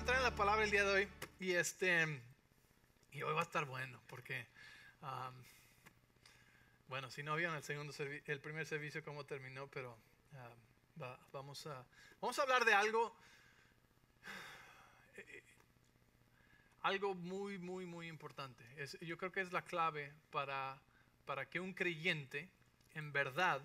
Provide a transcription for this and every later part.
entrar en la palabra el día de hoy y este y hoy va a estar bueno porque um, bueno, si no vieron el segundo el primer servicio cómo terminó, pero va- vamos a vamos a hablar de algo eh, algo muy muy muy importante. Es- yo creo que es la clave para para que un creyente en verdad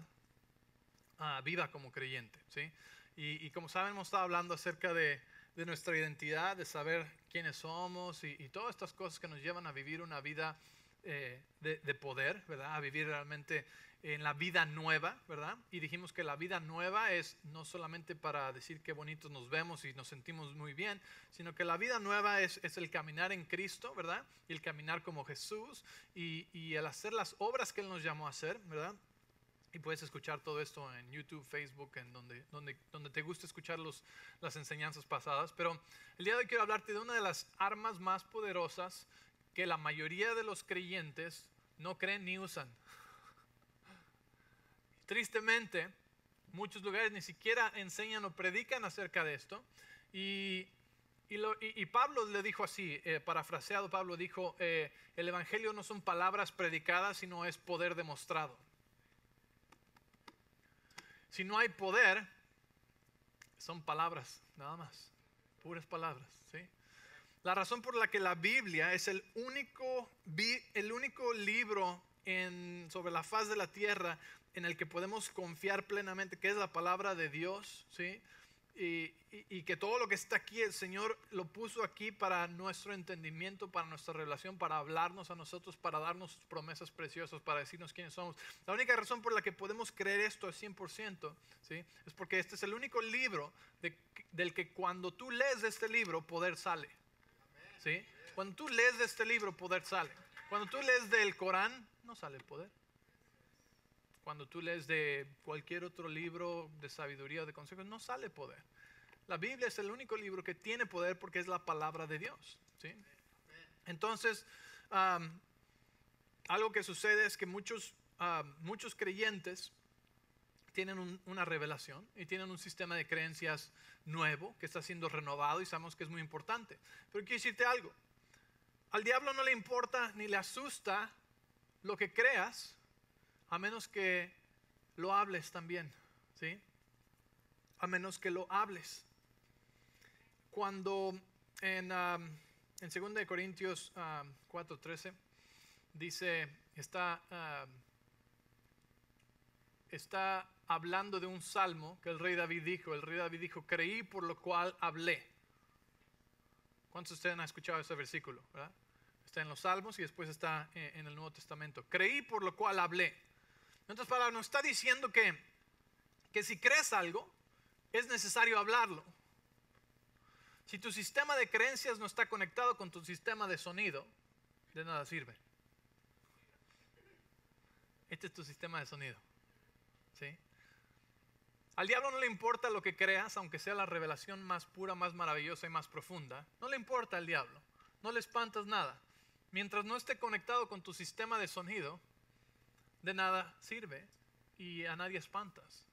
ah, viva como creyente, ¿sí? Y, y como saben, hemos estado hablando acerca de, de nuestra identidad, de saber quiénes somos y, y todas estas cosas que nos llevan a vivir una vida eh, de, de poder, ¿verdad? A vivir realmente en la vida nueva, ¿verdad? Y dijimos que la vida nueva es no solamente para decir qué bonitos nos vemos y nos sentimos muy bien, sino que la vida nueva es, es el caminar en Cristo, ¿verdad? Y el caminar como Jesús y, y el hacer las obras que Él nos llamó a hacer, ¿verdad? Y puedes escuchar todo esto en YouTube, Facebook, en donde, donde, donde te guste escuchar los, las enseñanzas pasadas. Pero el día de hoy quiero hablarte de una de las armas más poderosas que la mayoría de los creyentes no creen ni usan. Tristemente, muchos lugares ni siquiera enseñan o predican acerca de esto. Y, y- y Pablo le dijo así, eh, parafraseado, Pablo dijo, eh, el Evangelio no son palabras predicadas, sino es poder demostrado. Si no hay poder, son palabras, nada más, puras palabras, ¿sí? La razón por la que la Biblia es el único, el único libro en, sobre la faz de la tierra en el que podemos confiar plenamente, que es la palabra de Dios, ¿sí? Y, y- que todo lo que está aquí, el Señor lo puso aquí para nuestro entendimiento, para nuestra relación, para hablarnos a nosotros, para darnos sus promesas preciosas, para decirnos quiénes somos. La única razón por la que podemos creer esto al 100%, ¿sí? Es porque este es el único libro de- del que cuando tú lees este libro, poder sale. ¿Sí? Cuando tú lees de este libro, poder sale. Cuando tú lees del Corán, no sale poder. Cuando tú lees de cualquier otro libro de sabiduría o de consejos, no sale poder. La Biblia es el único libro que tiene poder porque es la palabra de Dios. ¿sí? Entonces, algo que sucede es que muchos, muchos creyentes tienen un- una revelación y tienen un sistema de creencias nuevo que está siendo renovado y sabemos que es muy importante. Pero quiero decirte algo. Al diablo no le importa ni le asusta lo que creas a menos que lo hables también, ¿sí? A menos que lo hables. Cuando en, um, en 2 de Corintios um, 4:13 dice, está, está hablando de un salmo que el rey David dijo. El rey David dijo, creí por lo cual hablé. ¿Cuántos de ustedes han escuchado ese versículo? Está en los salmos y después está en, en el Nuevo Testamento. Creí por lo cual hablé. En otras palabras, nos está diciendo que, que si crees algo, es necesario hablarlo. Si tu sistema de creencias no está conectado con tu sistema de sonido, de nada sirve. Este es tu sistema de sonido. ¿Sí? Al diablo no le importa lo que creas, aunque sea la revelación más pura, más maravillosa y más profunda. No le importa al diablo. No le espantas nada. Mientras no esté conectado con tu sistema de sonido, de nada sirve y a nadie espantas.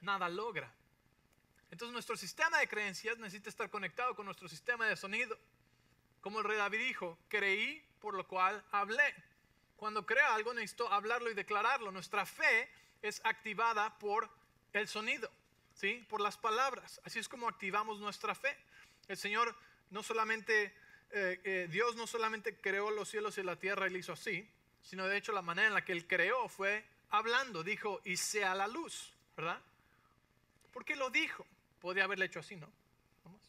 Nada logra. Entonces nuestro sistema de creencias necesita estar conectado con nuestro sistema de sonido. Como el rey David dijo, creí por lo cual hablé. Cuando crea algo necesito hablarlo y declararlo. Nuestra fe es activada por el sonido, ¿sí? por las palabras. Así es como activamos nuestra fe. El Señor no solamente, eh, eh, Dios no solamente creó los cielos y la tierra y lo hizo así, sino de hecho la manera en la que Él creó fue hablando. Dijo, y sea la luz, ¿verdad? ¿Por qué lo dijo? Podría haberle hecho así, ¿no? Vamos.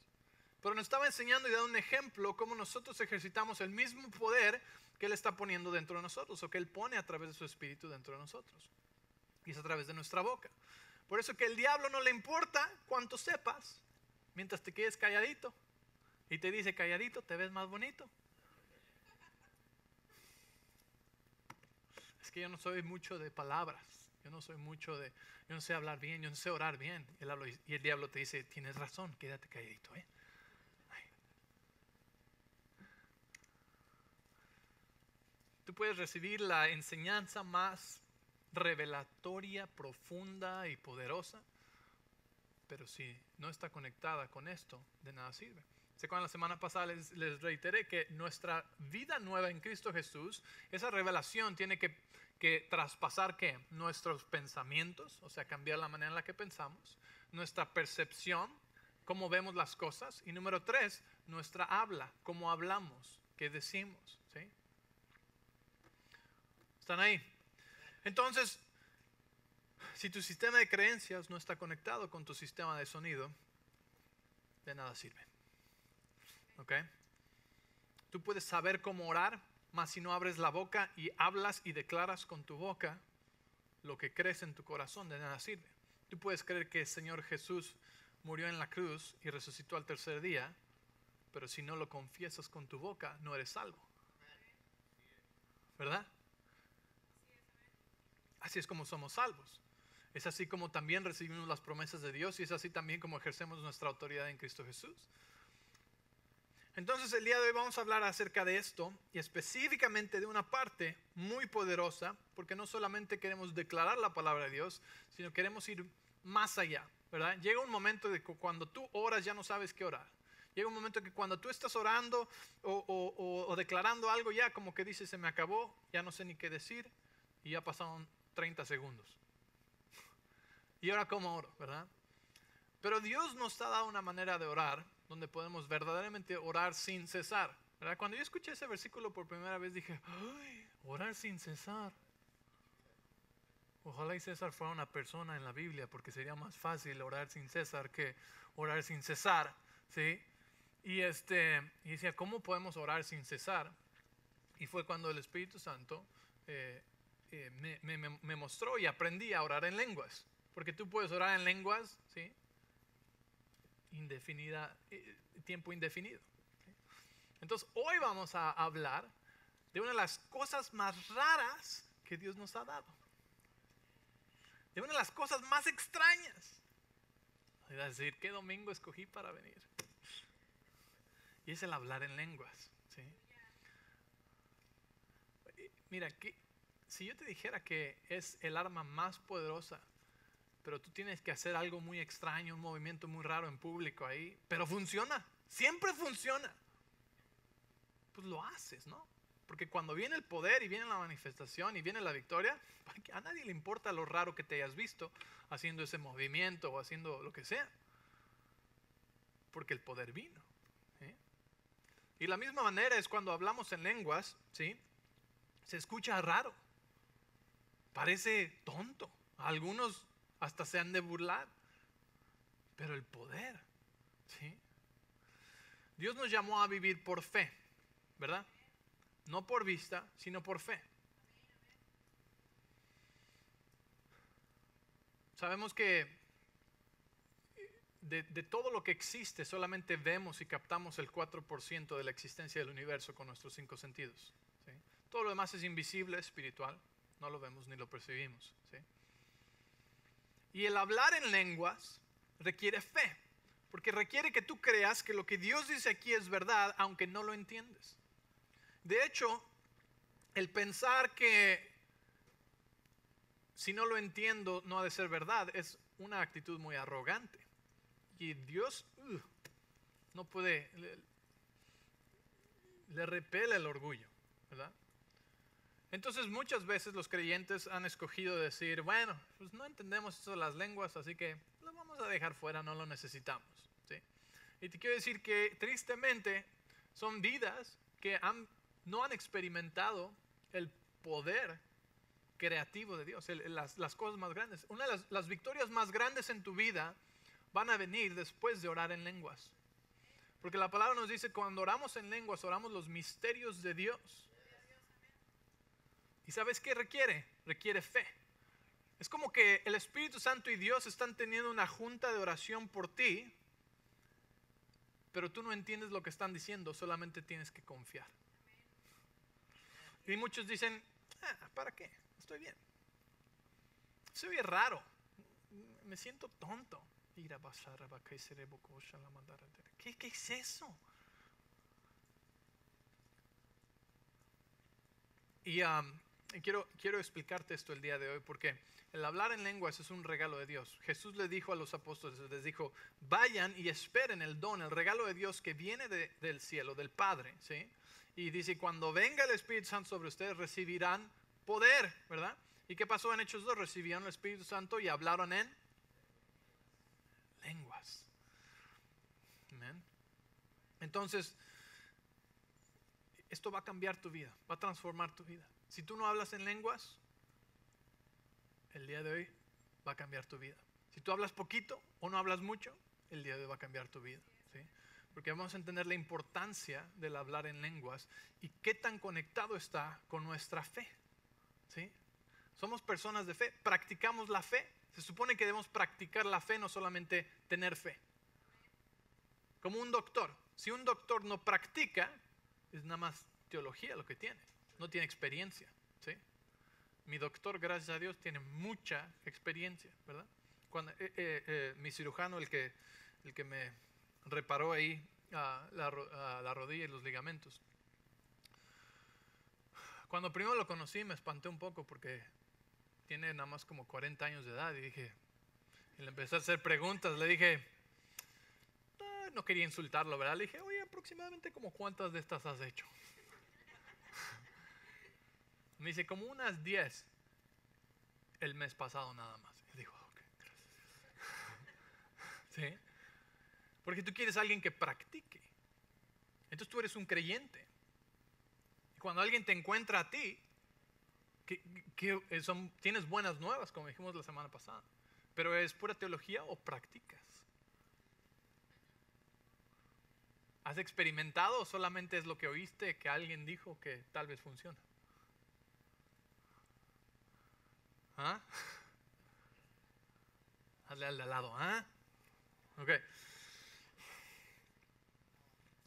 Pero nos estaba enseñando y dando un ejemplo cómo nosotros ejercitamos el mismo poder que Él está poniendo dentro de nosotros o que Él pone a través de su espíritu dentro de nosotros. Y es a través de nuestra boca. Por eso que el diablo no le importa cuánto sepas mientras te quedes calladito. Y te dice, calladito, te ves más bonito. Es que yo no soy mucho de palabras. Yo no soy mucho de, yo no sé hablar bien, yo no sé orar bien. Y el, diablo te dice, tienes razón, quédate calladito. ¿eh? Tú puedes recibir la enseñanza más revelatoria, profunda y poderosa, pero si no está conectada con esto, de nada sirve. ¿Se acuerdan la semana pasada les, les reiteré que nuestra vida nueva en Cristo Jesús, esa revelación tiene que, que traspasar qué? Nuestros pensamientos, o sea, cambiar la manera en la que pensamos, nuestra percepción, cómo vemos las cosas, y número tres, nuestra habla, cómo hablamos, qué decimos. ¿sí? ¿Están ahí? Entonces, si tu sistema de creencias no está conectado con tu sistema de sonido, de nada sirve. ¿Ok? Tú puedes saber cómo orar, mas si no abres la boca y hablas y declaras con tu boca lo que crees en tu corazón, de nada sirve. Tú puedes creer que el Señor Jesús murió en la cruz y resucitó al tercer día, pero si no lo confiesas con tu boca, no eres salvo. ¿Verdad? Así es como somos salvos. Es así como también recibimos las promesas de Dios y es así también como ejercemos nuestra autoridad en Cristo Jesús. Entonces el día de hoy vamos a hablar acerca de esto y específicamente de una parte muy poderosa, porque no solamente queremos declarar la palabra de Dios, sino queremos ir más allá, ¿verdad? Llega un momento de cuando tú oras ya no sabes qué orar. Llega un momento que cuando tú estás orando o, declarando algo ya como que dices se me acabó, ya no sé ni qué decir y ya pasaron 30 segundos. Y ahora cómo oro, ¿verdad? Pero Dios nos ha dado una manera de orar donde podemos verdaderamente orar sin cesar. ¿verdad? Cuando yo escuché ese versículo por primera vez dije, ¡ay! Orar sin cesar. Ojalá y César fuera una persona en la Biblia porque sería más fácil orar sin César que orar sin cesar. ¿sí? Y, este, y decía, ¿cómo podemos orar sin cesar? Y fue cuando el Espíritu Santo eh, eh, me, mostró y aprendí a orar en lenguas. Porque tú puedes orar en lenguas, ¿sí? Indefinida, eh, tiempo indefinido. Entonces, hoy vamos a hablar de una de las cosas más raras que Dios nos ha dado. De una de las cosas más extrañas. A decir, ¿qué domingo escogí para venir? Y es el hablar en lenguas. Mira, que, si yo te dijera que es el arma más poderosa, pero tú tienes que hacer algo muy extraño, un movimiento muy raro en público ahí, pero funciona, siempre funciona, pues lo haces, ¿no? Porque cuando viene el poder y viene la manifestación y viene la victoria, a nadie le importa lo raro que te hayas visto haciendo ese movimiento o haciendo lo que sea. Porque el poder vino. ¿sí? Y la misma manera es cuando hablamos en lenguas, ¿sí? Se escucha raro. Parece tonto. Algunos hasta se han de burlar. Pero el poder, ¿sí? Dios nos llamó a vivir por fe, ¿verdad? No por vista, sino por fe. Sabemos que de, de, todo lo que existe solamente vemos y captamos el 4% de la existencia del universo con nuestros cinco sentidos. Todo lo demás es invisible, espiritual, no lo vemos ni lo percibimos. ¿sí? Y el hablar en lenguas requiere fe, porque requiere que tú creas que lo que Dios dice aquí es verdad, aunque no lo entiendes. De hecho, el pensar que si no lo entiendo no ha de ser verdad es una actitud muy arrogante. Y Dios uh, no puede, le, le repele el orgullo, ¿verdad? Entonces muchas veces los creyentes han escogido decir, bueno, pues no entendemos eso de las lenguas, así que lo vamos a dejar fuera, no lo necesitamos. ¿sí? Y te quiero decir que tristemente son vidas que han, no han experimentado el poder creativo de Dios, las, las, cosas más grandes. Una de las, las victorias más grandes en tu vida van a venir después de orar en lenguas. Porque la palabra nos dice, cuando oramos en lenguas, oramos los misterios de Dios. ¿Y sabes qué requiere? Requiere fe. Es como que el Espíritu Santo y Dios están teniendo una junta de oración por ti, pero tú no entiendes lo que están diciendo, solamente tienes que confiar. Y muchos dicen, ah, ¿para qué? Estoy bien. Se oye raro. Me siento tonto. ¿Qué, qué es eso? Y um, quiero, quiero explicarte esto el día de hoy porque el hablar en lenguas es un regalo de Dios. Jesús le dijo a los apóstoles, les dijo, vayan y esperen el don, el regalo de Dios que viene de- del cielo, del Padre. ¿sí? Y dice, cuando venga el Espíritu Santo sobre ustedes recibirán poder, ¿verdad? ¿Y qué pasó en Hechos 2? Recibieron el Espíritu Santo y hablaron en lenguas. Amén. Entonces, esto va a cambiar tu vida, va a transformar tu vida. Si tú no hablas en lenguas, el día de hoy va a cambiar tu vida. Si tú hablas poquito o no hablas mucho, el día de hoy va a cambiar tu vida. ¿sí? Porque vamos a entender la importancia del hablar en lenguas y qué tan conectado está con nuestra fe. ¿sí? Somos personas de fe, practicamos la fe. Se supone que debemos practicar la fe, no solamente tener fe. Como un doctor. Si un doctor no practica, es nada más teología lo que tiene. No tiene experiencia. ¿sí? Mi doctor, gracias a Dios, tiene mucha experiencia, ¿verdad? Eh, eh, eh, mi cirujano, el que, el que me reparó ahí ah, la, ah, la rodilla y los ligamentos. Cuando primero lo conocí me espanté un poco porque tiene nada más como 40 años de edad y dije, le empecé a hacer preguntas, le dije, "Ah", no quería insultarlo, ¿verdad? Le dije, oye, aproximadamente como cuántas de estas has hecho. Me dice, como unas 10 el mes pasado nada más. Y digo, ok, gracias. ¿Sí? Porque tú quieres a alguien que practique. Entonces tú eres un creyente. Y cuando alguien te encuentra a ti, que, que son, tienes buenas nuevas, como dijimos la semana pasada. Pero es pura teología o practicas. ¿Has experimentado o solamente es lo que oíste que alguien dijo que tal vez funciona? ¿Ah? Hazle al de al lado, ¿ah? Ok.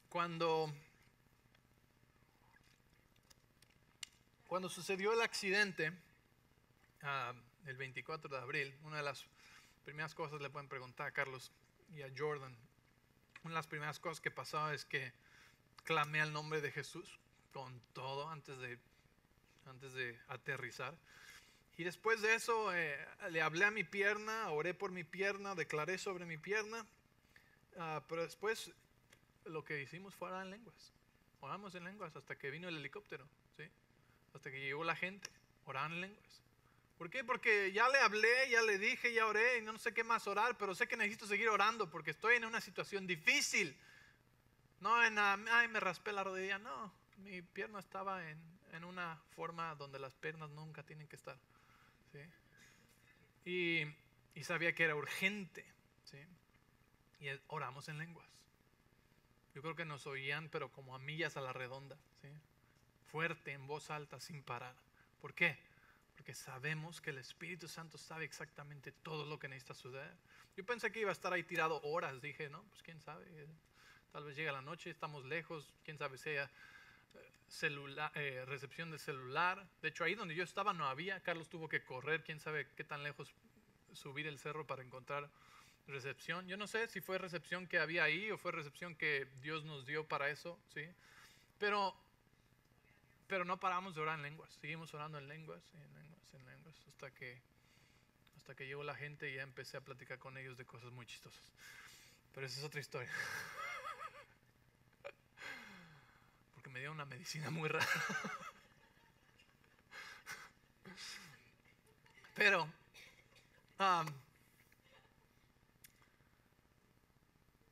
Cuando, cuando sucedió el accidente, ah, el 24 de abril, una de las primeras cosas le pueden preguntar a Carlos y a Jordan. Una de las primeras cosas que pasaba es que clamé al nombre de Jesús con todo antes de, antes de aterrizar. Y después de eso eh, le hablé a mi pierna, oré por mi pierna, declaré sobre mi pierna. Ah, pero después lo que hicimos fue orar en lenguas. Oramos en lenguas hasta que vino el helicóptero, ¿sí? Hasta que llegó la gente, oraban en lenguas. ¿Por qué? Porque ya le hablé, ya le dije, ya oré y no sé qué más orar, pero sé que necesito seguir orando porque estoy en una situación difícil. No en, ay, me raspé la rodilla, no. Mi pierna estaba en, en una forma donde las piernas nunca tienen que estar. Y, sabía que era urgente. ¿sí? Y oramos en lenguas. Yo creo que nos oían, pero como a millas a la redonda. Fuerte, en voz alta, sin parar. ¿Por qué? Porque sabemos que el Espíritu Santo sabe exactamente todo lo que necesita suceder. Yo pensé que iba a estar ahí tirado horas. Dije, no, pues quién sabe. eh, Tal vez llega la noche, estamos lejos. Quién sabe si haya eh, recepción de celular. De hecho, ahí donde yo estaba no había. Carlos tuvo que correr, quién sabe qué tan lejos subir el cerro para encontrar recepción. Yo no sé si fue recepción que había ahí o fue recepción que Dios nos dio para eso, ¿sí? Pero, pero no paramos de orar en lenguas. Seguimos orando en lenguas, en lenguas, en lenguas, hasta que, hasta que llegó la gente y ya empecé a platicar con ellos de cosas muy chistosas. Pero esa es otra historia. Porque me dio una medicina muy rara. Pero, um,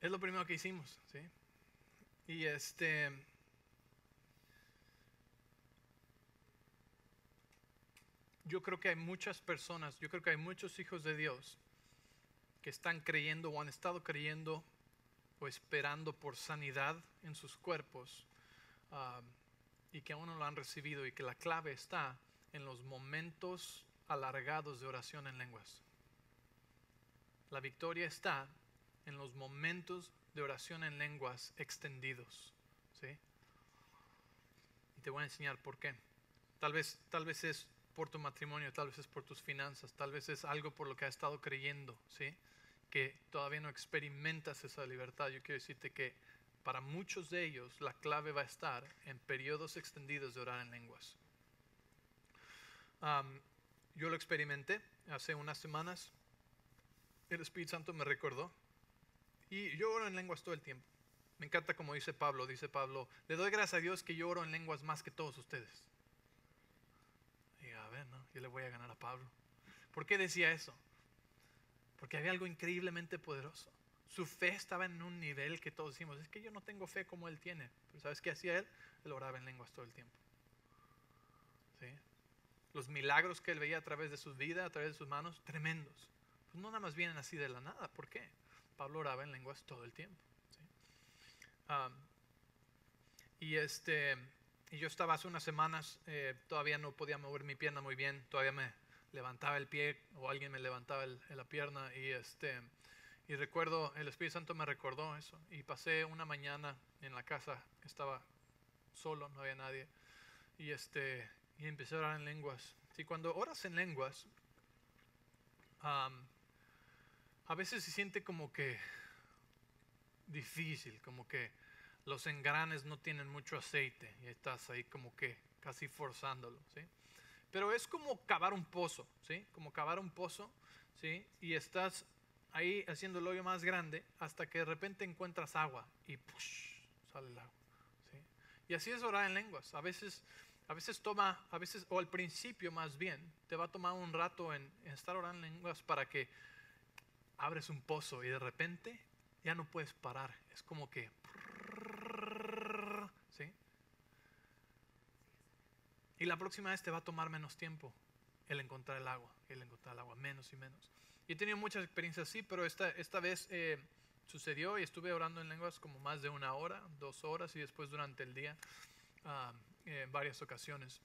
es lo primero que hicimos, ¿sí? Y este. Yo creo que hay muchas personas, yo creo que hay muchos hijos de Dios que están creyendo o han estado creyendo o esperando por sanidad en sus cuerpos ah, y que aún no lo han recibido y que la clave está en los momentos alargados de oración en lenguas. La victoria está en los momentos de oración en lenguas extendidos. ¿sí? Y te voy a enseñar por qué. Tal vez, tal vez es por tu matrimonio, tal vez es por tus finanzas, tal vez es algo por lo que has estado creyendo, ¿sí? que todavía no experimentas esa libertad. Yo quiero decirte que para muchos de ellos la clave va a estar en periodos extendidos de orar en lenguas. yo lo experimenté hace unas semanas. El Espíritu Santo me recordó. Y yo oro en lenguas todo el tiempo. Me encanta como dice Pablo. Dice Pablo, le doy gracias a Dios que yo oro en lenguas más que todos ustedes. Y a ver, ¿no? Yo le voy a ganar a Pablo. ¿Por qué decía eso? Porque había algo increíblemente poderoso. Su fe estaba en un nivel que todos decimos, es que yo no tengo fe como él tiene. Pero ¿sabes qué hacía él? Él oraba en lenguas todo el tiempo. ¿Sí? Los milagros que él veía a través de su vida, a través de sus manos, tremendos. Pues no nada más vienen así de la nada. ¿Por qué? Pablo oraba en lenguas todo el tiempo. y este, y yo estaba hace unas semanas, eh, todavía no podía mover mi pierna muy bien, todavía me levantaba el pie o alguien me levantaba la pierna y este, y recuerdo, el Espíritu Santo me recordó eso y pasé una mañana en la casa, estaba solo, no había nadie y este, y empecé a orar en lenguas. Sí, cuando oras en lenguas, um, a veces se siente como que difícil, como que los engranes no tienen mucho aceite y estás ahí como que casi forzándolo, ¿sí? Pero es como cavar un pozo, ¿sí? Como cavar un pozo, ¿sí? Y estás ahí haciendo el hoyo más grande hasta que de repente encuentras agua y ¡push! sale el agua. Y así es orar en lenguas. A veces, a veces toma, a veces, o al principio más bien, te va a tomar un rato en, estar orando en lenguas para que abres un pozo y de repente ya no puedes parar. Es como que... Y la próxima vez te va a tomar menos tiempo el encontrar el agua, el encontrar el agua, menos y menos. Y he tenido muchas experiencias así, pero esta, esta vez eh, sucedió y estuve orando en lenguas como más de una hora, dos horas y después durante el día ah, en varias ocasiones.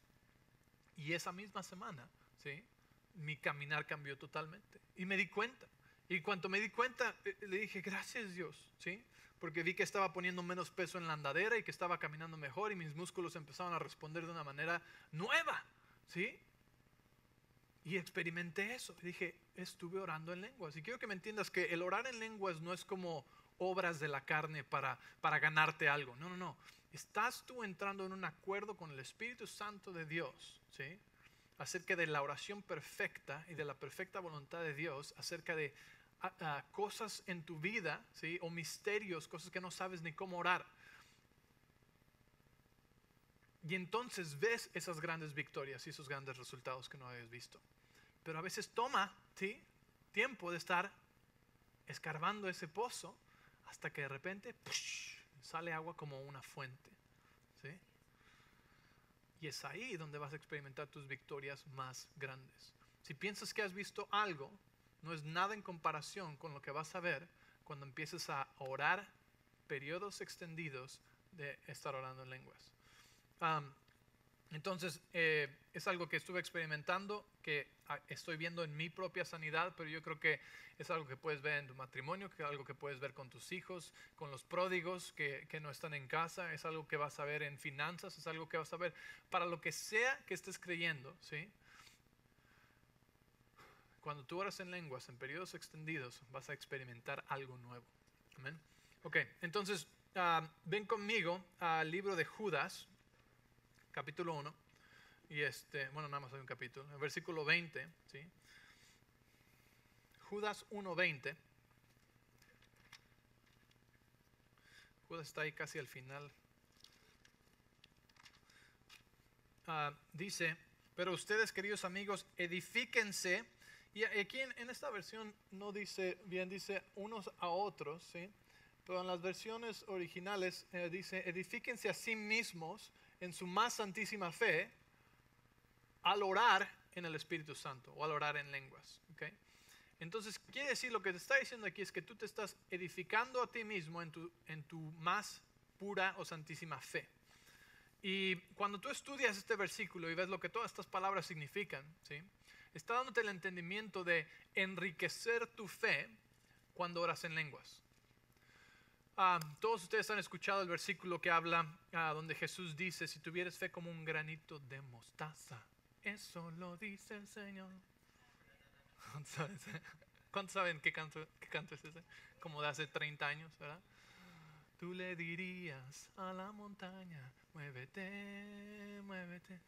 Y esa misma semana, ¿sí? mi caminar cambió totalmente. Y me di cuenta. Y cuando me di cuenta, eh, le dije, gracias Dios, ¿sí? Porque vi que estaba poniendo menos peso en la andadera y que estaba caminando mejor y mis músculos empezaron a responder de una manera nueva, ¿sí? Y experimenté eso. Y dije, estuve orando en lenguas. Y quiero que me entiendas que el orar en lenguas no es como obras de la carne para, para ganarte algo. No, no, no. Estás tú entrando en un acuerdo con el Espíritu Santo de Dios, ¿sí? Acerca de la oración perfecta y de la perfecta voluntad de Dios, acerca de a- a cosas en tu vida, ¿sí? O misterios, cosas que no sabes ni cómo orar. Y entonces ves esas grandes victorias y esos grandes resultados que no habías visto. Pero a veces toma ¿sí? tiempo de estar escarbando ese pozo hasta que de repente ¡push! sale agua como una fuente. ¿sí? Y es ahí donde vas a experimentar tus victorias más grandes. Si piensas que has visto algo, no es nada en comparación con lo que vas a ver cuando empieces a orar periodos extendidos de estar orando en lenguas. Entonces, eh, es algo que estuve experimentando, que ah, estoy viendo en mi propia sanidad, pero yo creo que es algo que puedes ver en tu matrimonio, que es algo que puedes ver con tus hijos, con los pródigos que, no están en casa, es algo que vas a ver en finanzas, es algo que vas a ver para lo que sea que estés creyendo, ¿sí? Cuando tú oras en lenguas, en periodos extendidos, vas a experimentar algo nuevo. Amén. Ok, entonces, ah, ven conmigo al libro de Judas, capítulo 1. Y este, bueno, nada más hay un capítulo. El versículo 20, ¿sí? Judas 1.20. Judas está ahí casi al final. Ah, dice, pero ustedes, queridos amigos, edifíquense. Y aquí en, esta versión no dice, bien dice unos a otros, ¿sí? Pero en las versiones originales eh, dice, edifíquense a sí mismos en su más santísima fe al orar en el Espíritu Santo o al orar en lenguas. ¿ok? Entonces, quiere decir, lo que te está diciendo aquí es que tú te estás edificando a ti mismo en tu, en tu más pura o santísima fe. Y cuando tú estudias este versículo y ves lo que todas estas palabras significan, ¿sí? está dándote el entendimiento de enriquecer tu fe cuando oras en lenguas. Ah, todos ustedes han escuchado el versículo que habla ah, donde Jesús dice, si tuvieras fe como un granito de mostaza, eso lo dice el Señor. ¿Cuántos saben, ¿Cuántos saben qué, canto, qué canto es ese? Como de hace 30 años, ¿verdad? Tú le dirías a la montaña, muévete, muévete.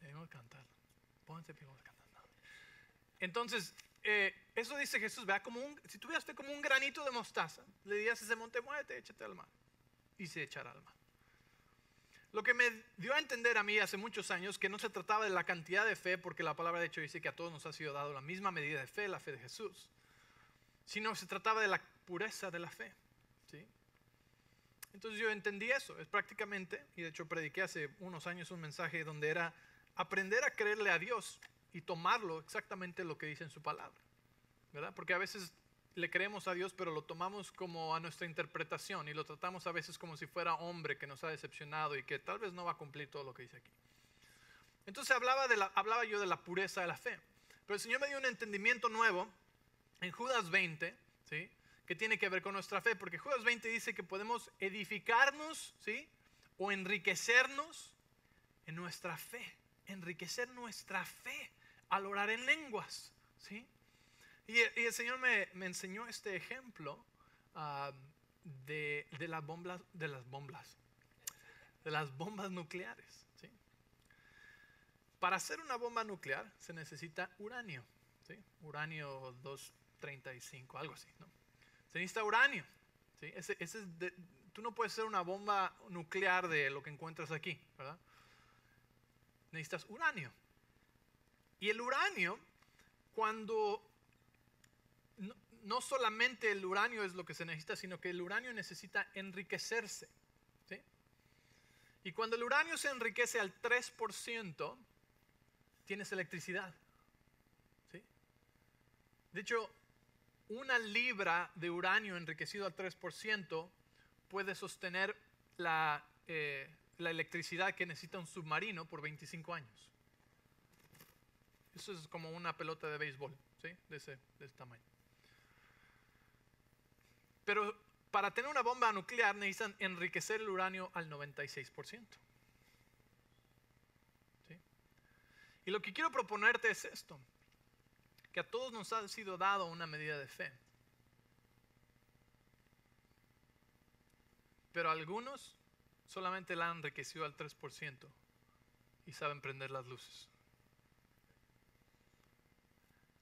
Debemos cantar. Pónganse pie, vamos a cantar. Entonces, eh, eso dice Jesús, vea, como un, si tuvieras como un granito de mostaza, le dirías a ese monte, muévete, échate al mar. Y se echará al mar. Lo que me dio a entender a mí hace muchos años que no se trataba de la cantidad de fe, porque la palabra de hecho dice que a todos nos ha sido dado la misma medida de fe, la fe de Jesús, sino se trataba de la pureza de la fe. ¿sí? Entonces yo entendí eso, es prácticamente, y de hecho prediqué hace unos años un mensaje donde era aprender a creerle a Dios y tomarlo exactamente lo que dice en su palabra, ¿verdad? Porque a veces le creemos a Dios, pero lo tomamos como a nuestra interpretación y lo tratamos a veces como si fuera hombre que nos ha decepcionado y que tal vez no va a cumplir todo lo que dice aquí. Entonces hablaba, de la, hablaba yo de la pureza de la fe. Pero el Señor me dio un entendimiento nuevo en Judas 20, ¿sí? que tiene que ver con nuestra fe, porque Judas 20 dice que podemos edificarnos ¿sí? o enriquecernos en nuestra fe, enriquecer nuestra fe al orar en lenguas. ¿sí? Y, el Señor me, enseñó este ejemplo ah, de, las bombas, de las bombas, de las bombas nucleares. ¿sí? Para hacer una bomba nuclear se necesita uranio, ¿sí? uranio 235, algo así. ¿no? Se necesita uranio. ¿sí? Ese, ese es tú no puedes hacer una bomba nuclear de lo que encuentras aquí, ¿verdad? Necesitas uranio. Y el uranio, cuando no, solamente el uranio es lo que se necesita, sino que el uranio necesita enriquecerse. Y cuando el uranio se enriquece al 3%, tienes electricidad. De hecho, una libra de uranio enriquecido al 3% puede sostener la, eh, la electricidad que necesita un submarino por 25 años. Eso es como una pelota de béisbol, ¿sí? de ese tamaño. Pero para tener una bomba nuclear necesitan enriquecer el uranio al 96%. Y lo que quiero proponerte es esto, que a todos nos ha sido dado una medida de fe. Pero algunos solamente la han enriquecido al 3% y saben prender las luces.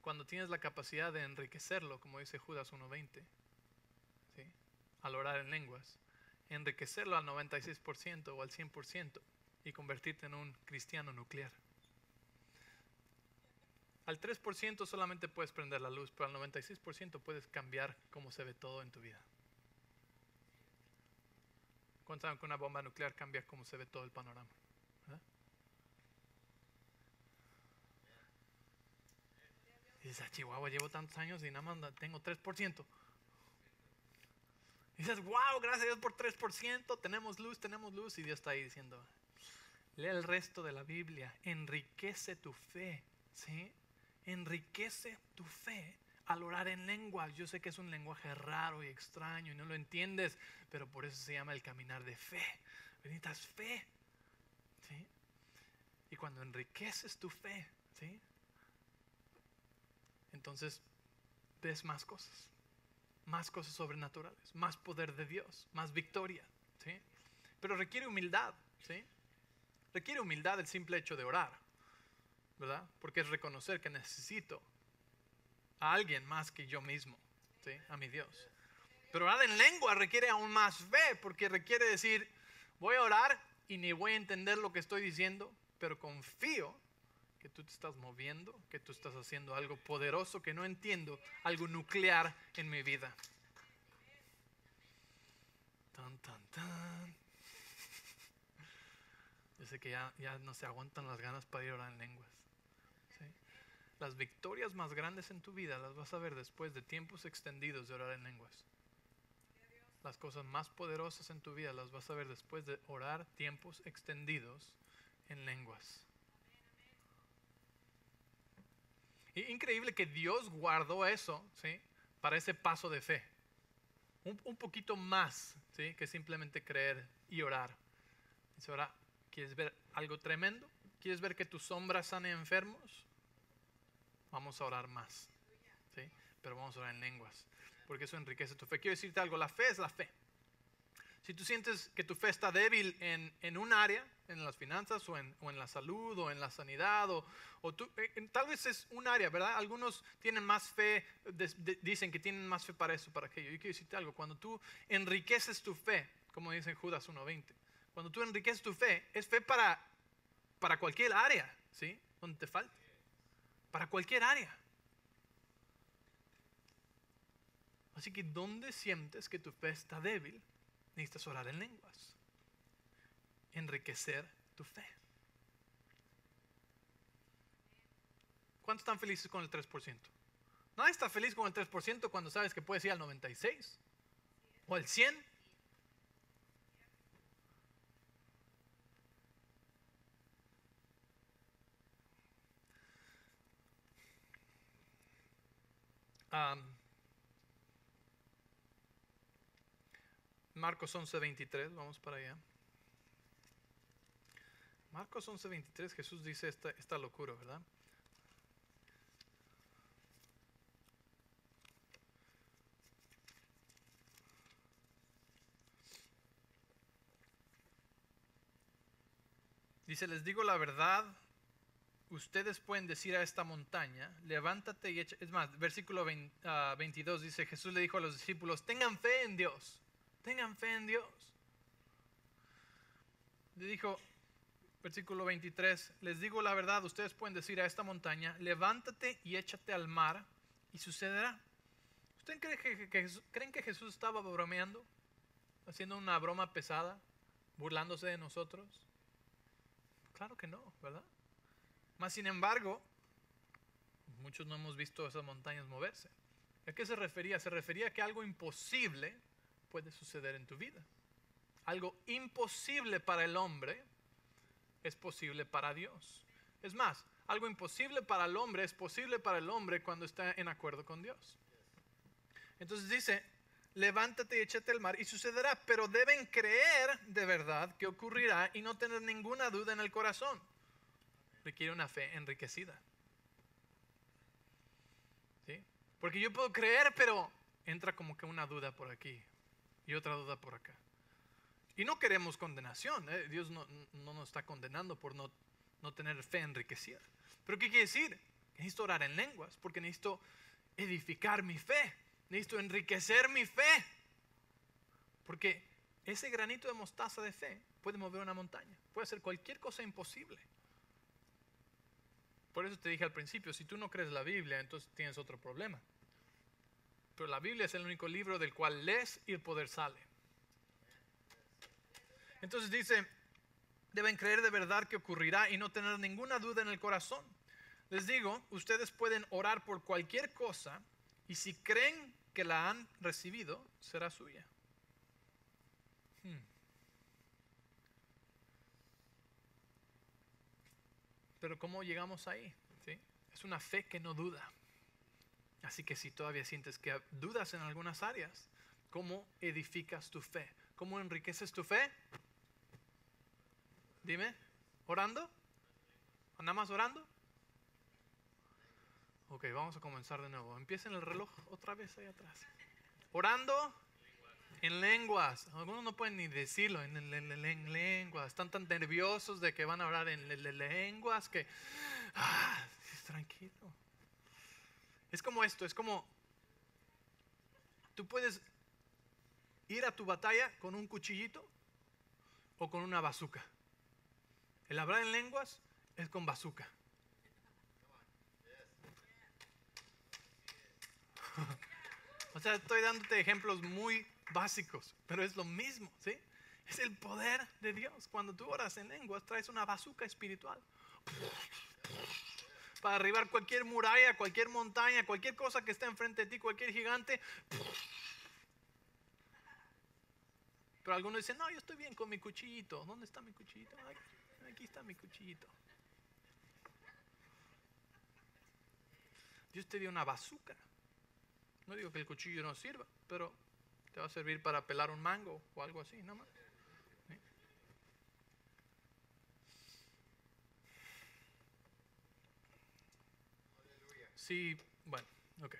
Cuando tienes la capacidad de enriquecerlo, como dice Judas 1.20, al orar en lenguas, enriquecerlo al 96% o al 100% y convertirte en un cristiano nuclear. Al 3% solamente puedes prender la luz, pero al 96% puedes cambiar cómo se ve todo en tu vida. ¿Cuántos saben que una bomba nuclear cambia cómo se ve todo el panorama? Y dices, ah, Chihuahua, llevo tantos años y nada más tengo 3%. Y dices, wow, gracias a Dios por 3%, tenemos luz, tenemos luz. Y Dios está ahí diciendo, lee el resto de la Biblia, enriquece tu fe, ¿sí? Enriquece tu fe al orar en lenguas. Yo sé que es un lenguaje raro y extraño y no lo entiendes, pero por eso se llama el caminar de fe. Necesitas fe, ¿sí? Y cuando enriqueces tu fe, ¿sí? Entonces ves más cosas más cosas sobrenaturales, más poder de Dios, más victoria. ¿sí? Pero requiere humildad. ¿sí? Requiere humildad el simple hecho de orar, ¿verdad? Porque es reconocer que necesito a alguien más que yo mismo, ¿sí? a mi Dios. Pero orar en lengua requiere aún más fe, porque requiere decir, voy a orar y ni voy a entender lo que estoy diciendo, pero confío que tú te estás moviendo, que tú estás haciendo algo poderoso que no entiendo, algo nuclear en mi vida. Tan, tan, tan. Yo sé que ya, ya no se aguantan las ganas para ir a orar en lenguas. Las victorias más grandes en tu vida las vas a ver después de tiempos extendidos de orar en lenguas. Las cosas más poderosas en tu vida las vas a ver después de orar tiempos extendidos en lenguas. Increíble que Dios guardó eso, ¿sí? Para ese paso de fe. Un, poquito más, ¿sí? Que simplemente creer y orar. Dice, ahora, ¿quieres ver algo tremendo? ¿Quieres ver que tus sombras sanen enfermos? Vamos a orar más, ¿sí? Pero vamos a orar en lenguas, porque eso enriquece tu fe. Quiero decirte algo, la fe es la fe. Si tú sientes que tu fe está débil en, en un área, en las finanzas o en, o en, la salud o en la sanidad, o, o eh, tal vez es un área, ¿verdad? Algunos tienen más fe, dicen que tienen más fe para eso, para aquello. Yo quiero decirte algo, cuando tú enriqueces tu fe, como dice Judas 1.20, cuando tú enriqueces tu fe, es fe para, para cualquier área, ¿sí? Donde te falte. Para cualquier área. Así que donde sientes que tu fe está débil, necesitas orar en lenguas. Enriquecer tu fe. ¿Cuántos están felices con el 3%? Nadie está feliz con el 3% cuando sabes que puedes ir al 96 o al 100. Um, Marcos 11:23, vamos para allá. Marcos 11:23, Jesús dice esta, locura, ¿verdad? Dice, les digo la verdad, ustedes pueden decir a esta montaña, levántate y echa. Es más, versículo 20, uh, 22 dice, Jesús le dijo a los discípulos, tengan fe en Dios, tengan fe en Dios. Le dijo, versículo 23, les digo la verdad, ustedes pueden decir a esta montaña, levántate y échate al mar y sucederá. ¿Ustedes creen que, Jesús estaba bromeando? Haciendo una broma pesada, burlándose de nosotros. Claro que no, ¿verdad? Más sin embargo, muchos no hemos visto esas montañas moverse. ¿A qué se refería? Se refería a que algo imposible puede suceder en tu vida. Algo imposible para el hombre es posible para Dios. Es más, algo imposible para el hombre es posible para el hombre cuando está en acuerdo con Dios. Entonces dice, levántate y échate al mar y sucederá, pero deben creer de verdad que ocurrirá y no tener ninguna duda en el corazón requiere una fe enriquecida. ¿Sí? Porque yo puedo creer, pero entra como que una duda por aquí y otra duda por acá. Y no queremos condenación. ¿eh? Dios no, no, nos está condenando por no, no tener fe enriquecida. Pero ¿qué quiere decir? Necesito orar en lenguas porque necesito edificar mi fe. Necesito enriquecer mi fe. Porque ese granito de mostaza de fe puede mover una montaña. Puede hacer cualquier cosa imposible. Por eso te dije al principio, si tú no crees la Biblia, entonces tienes otro problema. La Biblia es el único libro del cual lees y el poder sale. Entonces dice, deben creer de verdad que ocurrirá y no tener ninguna duda en el corazón. Les digo, ustedes pueden orar por cualquier cosa y si creen que la han recibido, será suya. Hmm. Pero ¿cómo llegamos ahí? Es una fe que no duda. Así que si todavía sientes que dudas en algunas áreas, ¿cómo edificas tu fe? ¿Cómo enriqueces tu fe? Dime, ¿orando? ¿Nada más orando? Ok, vamos a comenzar de nuevo. Empiecen el reloj otra vez ahí atrás. Orando en lenguas. Algunos no pueden ni decirlo en, en, en, en, lenguas. Están tan nerviosos de que van a hablar en, lenguas que... Ah, tranquilo. Es como esto, es como... Tú puedes ir a tu batalla con un cuchillito o con una bazuca. El hablar en lenguas es con bazuca. o sea, estoy dándote ejemplos muy básicos, pero es lo mismo, ¿sí? Es el poder de Dios. Cuando tú oras en lenguas, traes una bazuca espiritual. Para arribar cualquier muralla, cualquier montaña, cualquier cosa que esté enfrente de ti, cualquier gigante. Pero algunos dicen, no, yo estoy bien con mi cuchillito. ¿Dónde está mi cuchillito? Aquí está mi cuchillito. Dios te dio una bazuca. No digo que el cuchillo no sirva, pero te va a servir para pelar un mango o algo así, ¿no más? Sí, bueno, ok.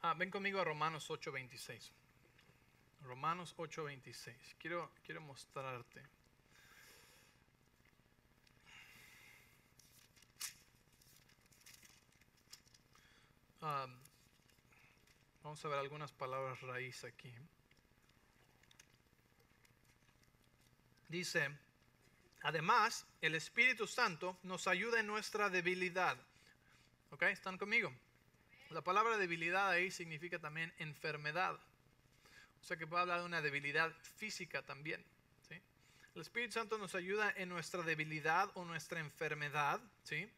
Ah, ven conmigo a Romanos 8:26. Romanos 8:26. Quiero, quiero mostrarte. Um, vamos a ver algunas palabras raíz aquí. Dice, además, el Espíritu Santo nos ayuda en nuestra debilidad. ¿Ok? ¿Están conmigo? La palabra debilidad ahí significa también enfermedad. O sea que puede hablar de una debilidad física también. El Espíritu Santo nos ayuda en nuestra debilidad o nuestra enfermedad. ¿sí?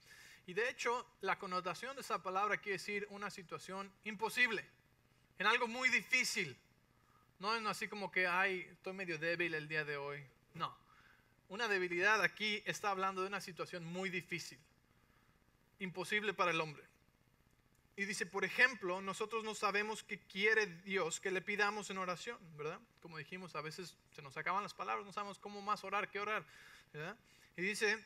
Y de hecho, la connotación de esa palabra quiere decir una situación imposible, en algo muy difícil. No es así como que, ay, estoy medio débil el día de hoy. No. Una debilidad aquí está hablando de una situación muy difícil, imposible para el hombre. Y dice, por ejemplo, nosotros no sabemos qué quiere Dios que le pidamos en oración, ¿verdad? Como dijimos, a veces se nos acaban las palabras, no sabemos cómo más orar, qué orar, ¿verdad? Y dice,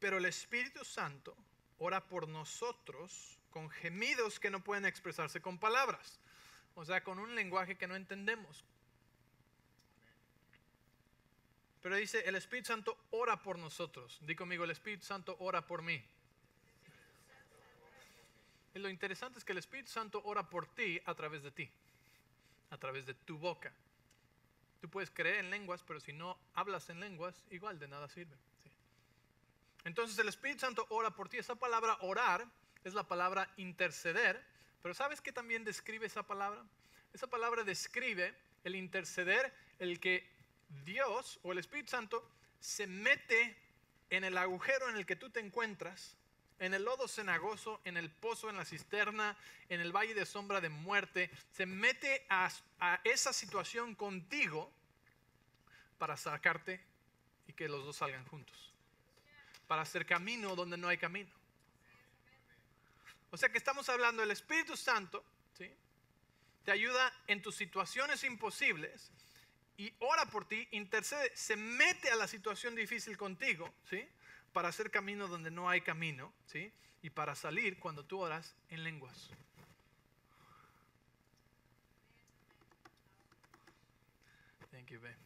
pero el Espíritu Santo ora por nosotros con gemidos que no pueden expresarse con palabras, o sea, con un lenguaje que no entendemos. Pero dice, el Espíritu Santo ora por nosotros. Di conmigo, el Espíritu Santo ora por mí. Y lo interesante es que el Espíritu Santo ora por ti a través de ti, a través de tu boca. Tú puedes creer en lenguas, pero si no hablas en lenguas, igual de nada sirve. Entonces el Espíritu Santo ora por ti. Esa palabra orar es la palabra interceder, pero ¿sabes qué también describe esa palabra? Esa palabra describe el interceder, el que Dios o el Espíritu Santo se mete en el agujero en el que tú te encuentras en el lodo cenagoso, en el pozo, en la cisterna, en el valle de sombra de muerte, se mete a, esa situación contigo para sacarte y que los dos salgan juntos. Para hacer camino donde no hay camino. O sea que estamos hablando del Espíritu Santo, ¿sí? Te ayuda en tus situaciones imposibles y ora por ti, intercede, se mete a la situación difícil contigo, ¿sí? para hacer camino donde no hay camino, ¿sí? Y para salir cuando tú oras en lenguas. Thank you, babe.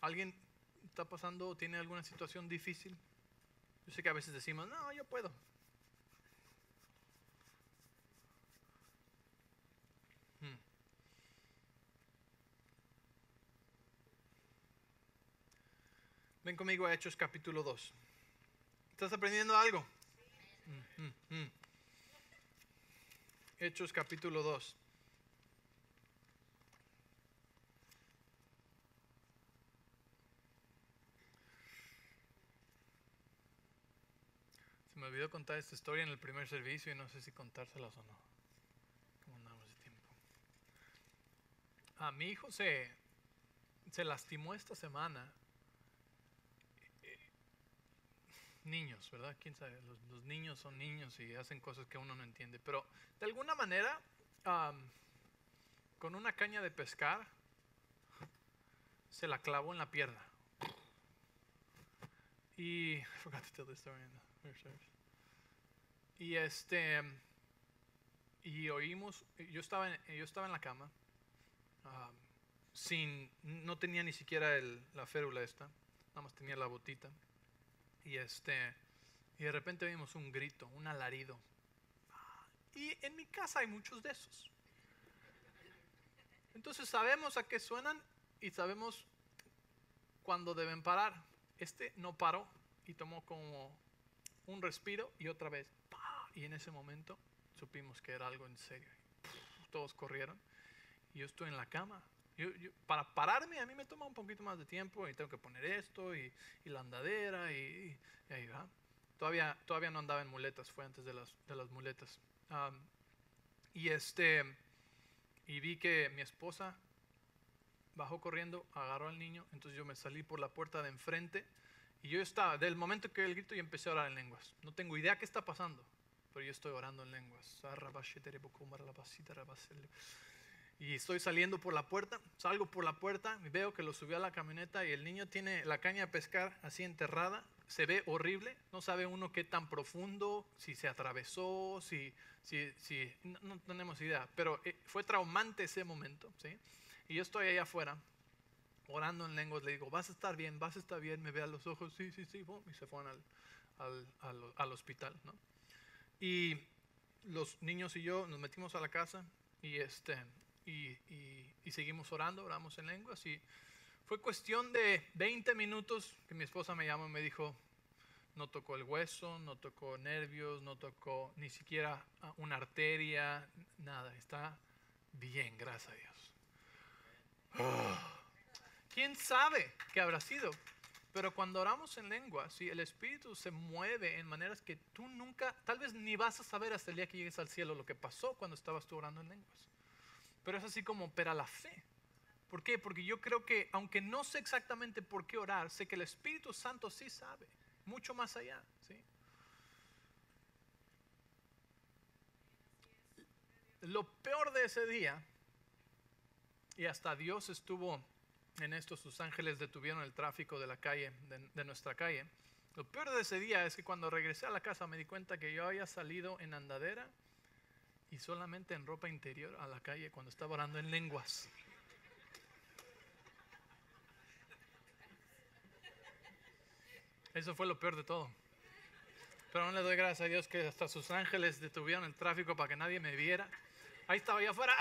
¿Alguien está pasando o tiene alguna situación difícil? Yo sé que a veces decimos, no, yo puedo. Ven conmigo a Hechos capítulo 2. ¿Estás aprendiendo algo? Mm, mm, mm. Hechos capítulo 2. Se me olvidó contar esta historia en el primer servicio y no sé si contárselas o no. ¿Cómo andamos de tiempo? A mi hijo se, se lastimó esta semana niños, ¿verdad? ¿Quién sabe? Los, niños son niños y hacen cosas que uno no entiende. Pero de alguna manera, con una caña de pescar, se la clavó en la pierna. Y, Y este, y oímos, yo estaba en, yo estaba en la cama, sin, no tenía ni siquiera el, la férula esta, nada más tenía la botita. Y este y de repente vimos un grito, un alarido. Y en mi casa hay muchos de esos. Entonces sabemos a qué suenan y sabemos cuándo deben parar. Este no paró y tomó como un respiro y otra vez. Y en ese momento supimos que era algo en serio. Todos corrieron. Y yo estoy en la cama para pararme a mí me toma un poquito más de tiempo y tengo que poner esto y, la andadera y, ahí va. Todavía, todavía no andaba en muletas, fue antes de las, de las muletas. y este, y vi que mi esposa bajó corriendo, agarró al niño, entonces yo me salí por la puerta de enfrente y yo estaba, del momento que el grito, y empecé a orar en lenguas. No tengo idea qué está pasando, pero yo estoy orando en lenguas. Y estoy saliendo por la puerta, salgo por la puerta y veo que lo subió a la camioneta y el niño tiene la caña de pescar así enterrada, se ve horrible, no sabe uno qué tan profundo, si se atravesó, si, si, si no, no tenemos idea, pero eh, fue traumante ese momento, ¿sí? Y yo estoy ahí afuera, orando en lenguas, le digo, vas a estar bien, vas a estar bien, me ve a los ojos, sí, sí, sí, y se fueron al, al, al, al hospital, ¿no? Y los niños y yo nos metimos a la casa y, este, y, seguimos orando, oramos en lenguas y fue cuestión de 20 minutos que mi esposa me llamó y me dijo, no tocó el hueso, no tocó nervios, no tocó ni siquiera ah, una arteria, nada, está bien, gracias a Dios. Ah. ¿Quién sabe qué habrá sido? Pero cuando oramos en lengua, si el Espíritu se mueve en maneras que tú nunca, tal vez ni vas a saber hasta el día que llegues al cielo lo que pasó cuando estabas tú orando en lenguas. Pero es así como opera la fe. ¿Por qué? Porque yo creo que, aunque no sé exactamente por qué orar, sé que el Espíritu Santo sí sabe, mucho más allá. ¿sí? Lo peor de ese día, y hasta Dios estuvo en esto, sus ángeles detuvieron el tráfico de la calle, de, de, nuestra calle. Lo peor de ese día es que cuando regresé a la casa me di cuenta que yo había salido en andadera y solamente en ropa interior a la calle cuando estaba orando en lenguas. Eso fue lo peor de todo. Pero no le doy gracias a Dios que hasta sus ángeles detuvieron el tráfico para que nadie me viera. Ahí estaba yo afuera.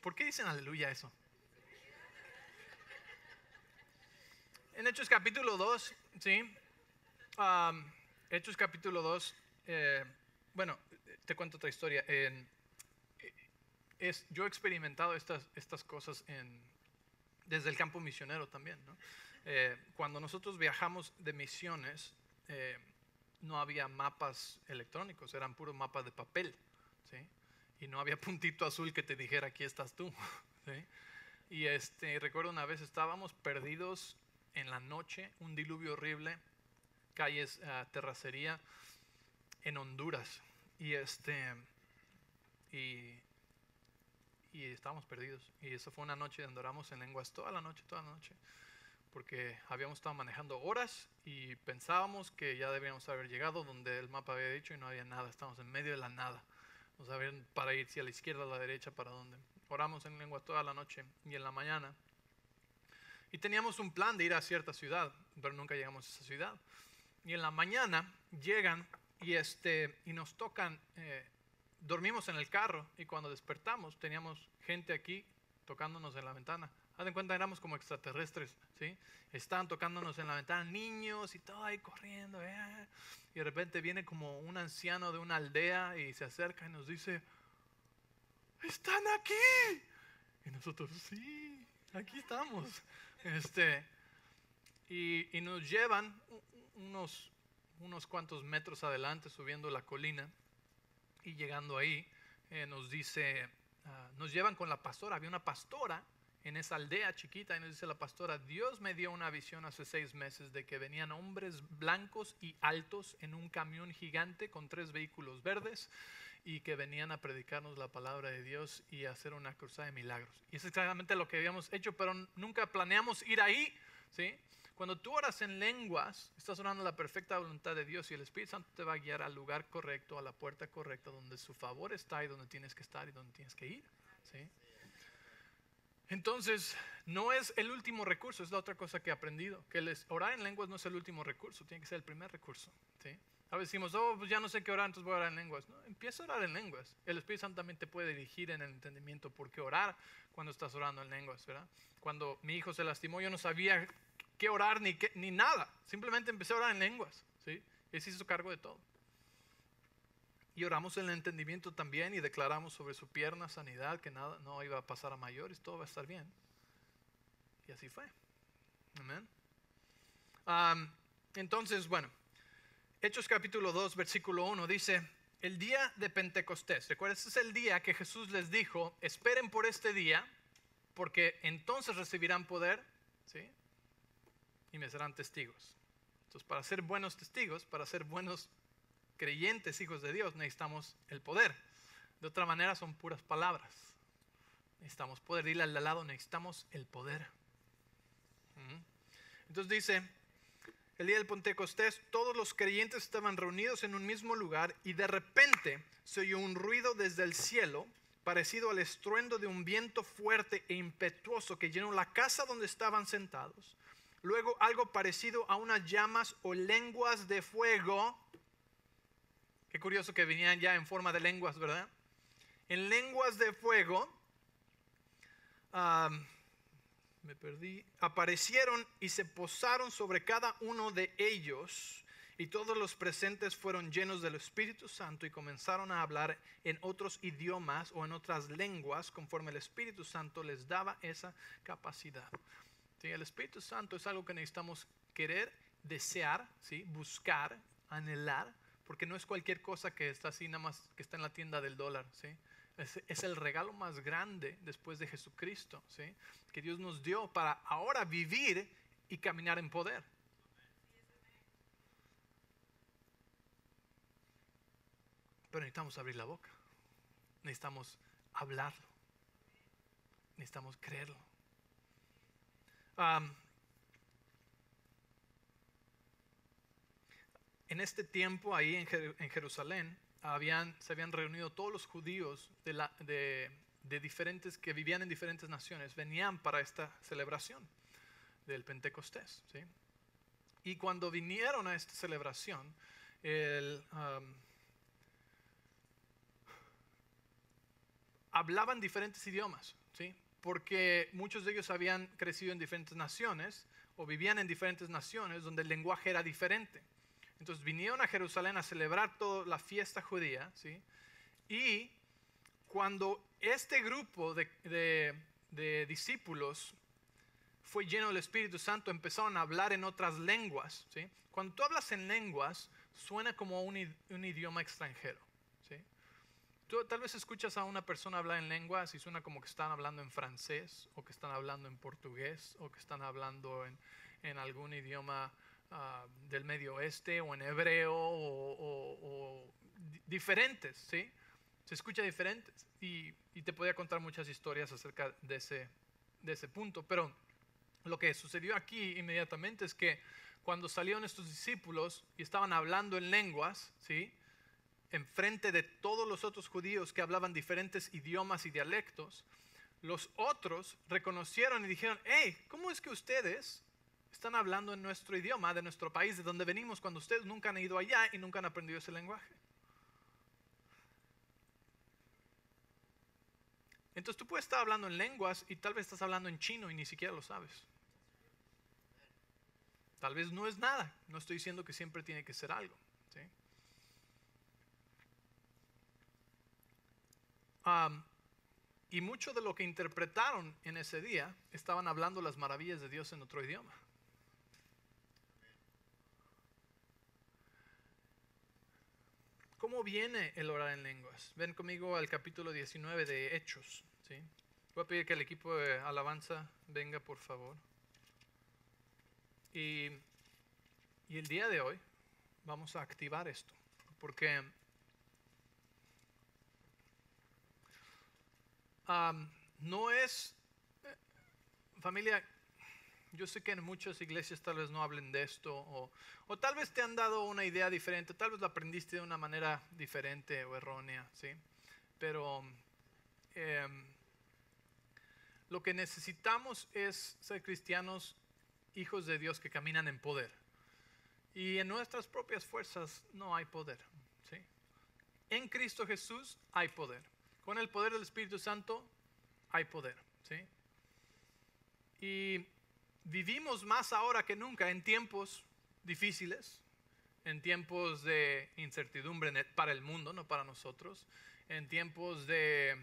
¿Por qué dicen aleluya eso? En Hechos capítulo 2, ¿sí? Um, Hechos capítulo 2, eh, bueno, te cuento otra historia. Es, yo he experimentado estas, estas cosas en, desde el campo misionero también. ¿no? Eh, cuando nosotros viajamos de misiones, eh, no había mapas electrónicos, eran puros mapas de papel. ¿sí? Y no había puntito azul que te dijera, aquí estás tú. ¿sí? Y este, recuerdo una vez estábamos perdidos en la noche, un diluvio horrible, calles, uh, terracería en Honduras. Y este, y y estábamos perdidos. Y eso fue una noche donde oramos en lenguas toda la noche, toda la noche, porque habíamos estado manejando horas y pensábamos que ya debíamos haber llegado donde el mapa había dicho y no había nada, estábamos en medio de la nada. No sabían para ir si a la izquierda, a la derecha, para dónde. Oramos en lenguas toda la noche y en la mañana. Y teníamos un plan de ir a cierta ciudad, pero nunca llegamos a esa ciudad. Y en la mañana llegan y, este, y nos tocan eh, dormimos en el carro y cuando despertamos teníamos gente aquí tocándonos en la ventana. Haz en cuenta, éramos como extraterrestres, ¿sí? Estaban tocándonos en la ventana, niños y todo ahí corriendo. ¿eh? Y de repente viene como un anciano de una aldea y se acerca y nos dice, están aquí. Y nosotros, sí, aquí estamos. Este, y, y nos llevan unos, unos cuantos metros adelante subiendo la colina y llegando ahí, eh, nos dice, uh, nos llevan con la pastora. Había una pastora en esa aldea chiquita y nos dice la pastora, Dios me dio una visión hace seis meses de que venían hombres blancos y altos en un camión gigante con tres vehículos verdes y que venían a predicarnos la palabra de Dios y hacer una cruzada de milagros. Y es exactamente lo que habíamos hecho, pero nunca planeamos ir ahí, ¿sí? Cuando tú oras en lenguas, estás orando la perfecta voluntad de Dios y el Espíritu Santo te va a guiar al lugar correcto, a la puerta correcta, donde su favor está y donde tienes que estar y donde tienes que ir. ¿sí? Entonces, no es el último recurso, es la otra cosa que he aprendido, que les, orar en lenguas no es el último recurso, tiene que ser el primer recurso. ¿sí? A veces decimos, oh, pues ya no sé qué orar, entonces voy a orar en lenguas. No, empieza a orar en lenguas. El Espíritu Santo también te puede dirigir en el entendimiento por qué orar cuando estás orando en lenguas, ¿verdad? Cuando mi hijo se lastimó, yo no sabía qué orar ni, qué, ni nada. Simplemente empecé a orar en lenguas. ¿sí? Él se hizo cargo de todo. Y oramos en el entendimiento también y declaramos sobre su pierna sanidad, que nada no iba a pasar a mayores, todo va a estar bien. Y así fue. Amén. Um, entonces, bueno, Hechos capítulo 2, versículo 1 dice, el día de Pentecostés, recuerda, este es el día que Jesús les dijo, esperen por este día, porque entonces recibirán poder, ¿sí? y me serán testigos. Entonces, para ser buenos testigos, para ser buenos creyentes, hijos de Dios, necesitamos el poder. De otra manera, son puras palabras. Necesitamos poder. Dile al lado, necesitamos el poder. Entonces dice, el día del Pentecostés, todos los creyentes estaban reunidos en un mismo lugar y de repente se oyó un ruido desde el cielo parecido al estruendo de un viento fuerte e impetuoso que llenó la casa donde estaban sentados. Luego algo parecido a unas llamas o lenguas de fuego. Qué curioso que venían ya en forma de lenguas, ¿verdad? En lenguas de fuego. am, me perdí, aparecieron y se posaron sobre cada uno de ellos, y todos los presentes fueron llenos del Espíritu Santo y comenzaron a hablar en otros idiomas o en otras lenguas conforme el Espíritu Santo les daba esa capacidad. Sí, el Espíritu Santo es algo que necesitamos querer, desear, ¿sí? buscar, anhelar, porque no es cualquier cosa que está así nada más que está en la tienda del dólar. Es, el regalo más grande después de Jesucristo, ¿sí? Que Dios nos dio para ahora vivir y caminar en poder. Pero necesitamos abrir la boca. Necesitamos hablarlo. Necesitamos creerlo. Am, en este tiempo ahí en Jerusalén habían, se habían reunido todos los judíos de, la- de- de diferentes que vivían en diferentes naciones venían para esta celebración del Pentecostés ¿sí? y cuando vinieron a esta celebración el, am, hablaban diferentes idiomas, ¿sí? porque muchos de ellos habían crecido en diferentes naciones o vivían en diferentes naciones donde el lenguaje era diferente. Entonces vinieron a Jerusalén a celebrar toda la fiesta judía, ¿sí? y cuando este grupo de, de- de discípulos fue lleno del Espíritu Santo, empezaron a hablar en otras lenguas. ¿sí? Cuando tú hablas en lenguas, suena como un, un idioma extranjero. ¿sí? Tú tal vez escuchas a una persona hablar en lenguas y suena como que están hablando en francés, o que están hablando en portugués, o que están hablando en, en algún idioma ah, del Medio Oeste, o en hebreo, o, o- o di- diferentes, ¿sí? Se escucha diferentes. Y, y te podía contar muchas historias acerca de ese, de ese punto, pero lo que sucedió aquí inmediatamente es que cuando salieron estos discípulos y estaban hablando en lenguas, ¿sí? enfrente de todos los otros judíos que hablaban diferentes idiomas y dialectos, los otros reconocieron y dijeron, hey, ¿cómo es que ustedes están hablando en nuestro idioma, de nuestro país, de donde venimos, cuando ustedes nunca han ido allá y nunca han aprendido ese lenguaje? Entonces tú puedes estar hablando en lenguas y tal vez estás hablando en chino y ni siquiera lo sabes. Tal vez no es nada. No estoy diciendo que siempre tiene que ser algo. y mucho de lo que interpretaron en ese día estaban hablando las maravillas de Dios en otro idioma. ¿Cómo viene el orar en lenguas? Ven conmigo al capítulo 19 de Hechos. ¿sí? Voy a pedir que el equipo de alabanza venga, por favor. Y, el día de hoy vamos a activar esto, porque no es, eh, familia, yo sé que en muchas iglesias tal vez no hablen de esto, o, o tal vez te han dado una idea diferente, tal vez lo aprendiste de una manera diferente o errónea, ¿sí? Pero em, lo que necesitamos es ser cristianos, hijos de Dios que caminan en poder. Y en nuestras propias fuerzas no hay poder, ¿sí? En Cristo Jesús hay poder. Con el poder del Espíritu Santo hay poder, ¿sí? Y vivimos más ahora que nunca en tiempos difíciles, en tiempos de incertidumbre para el mundo, no para nosotros, en tiempos de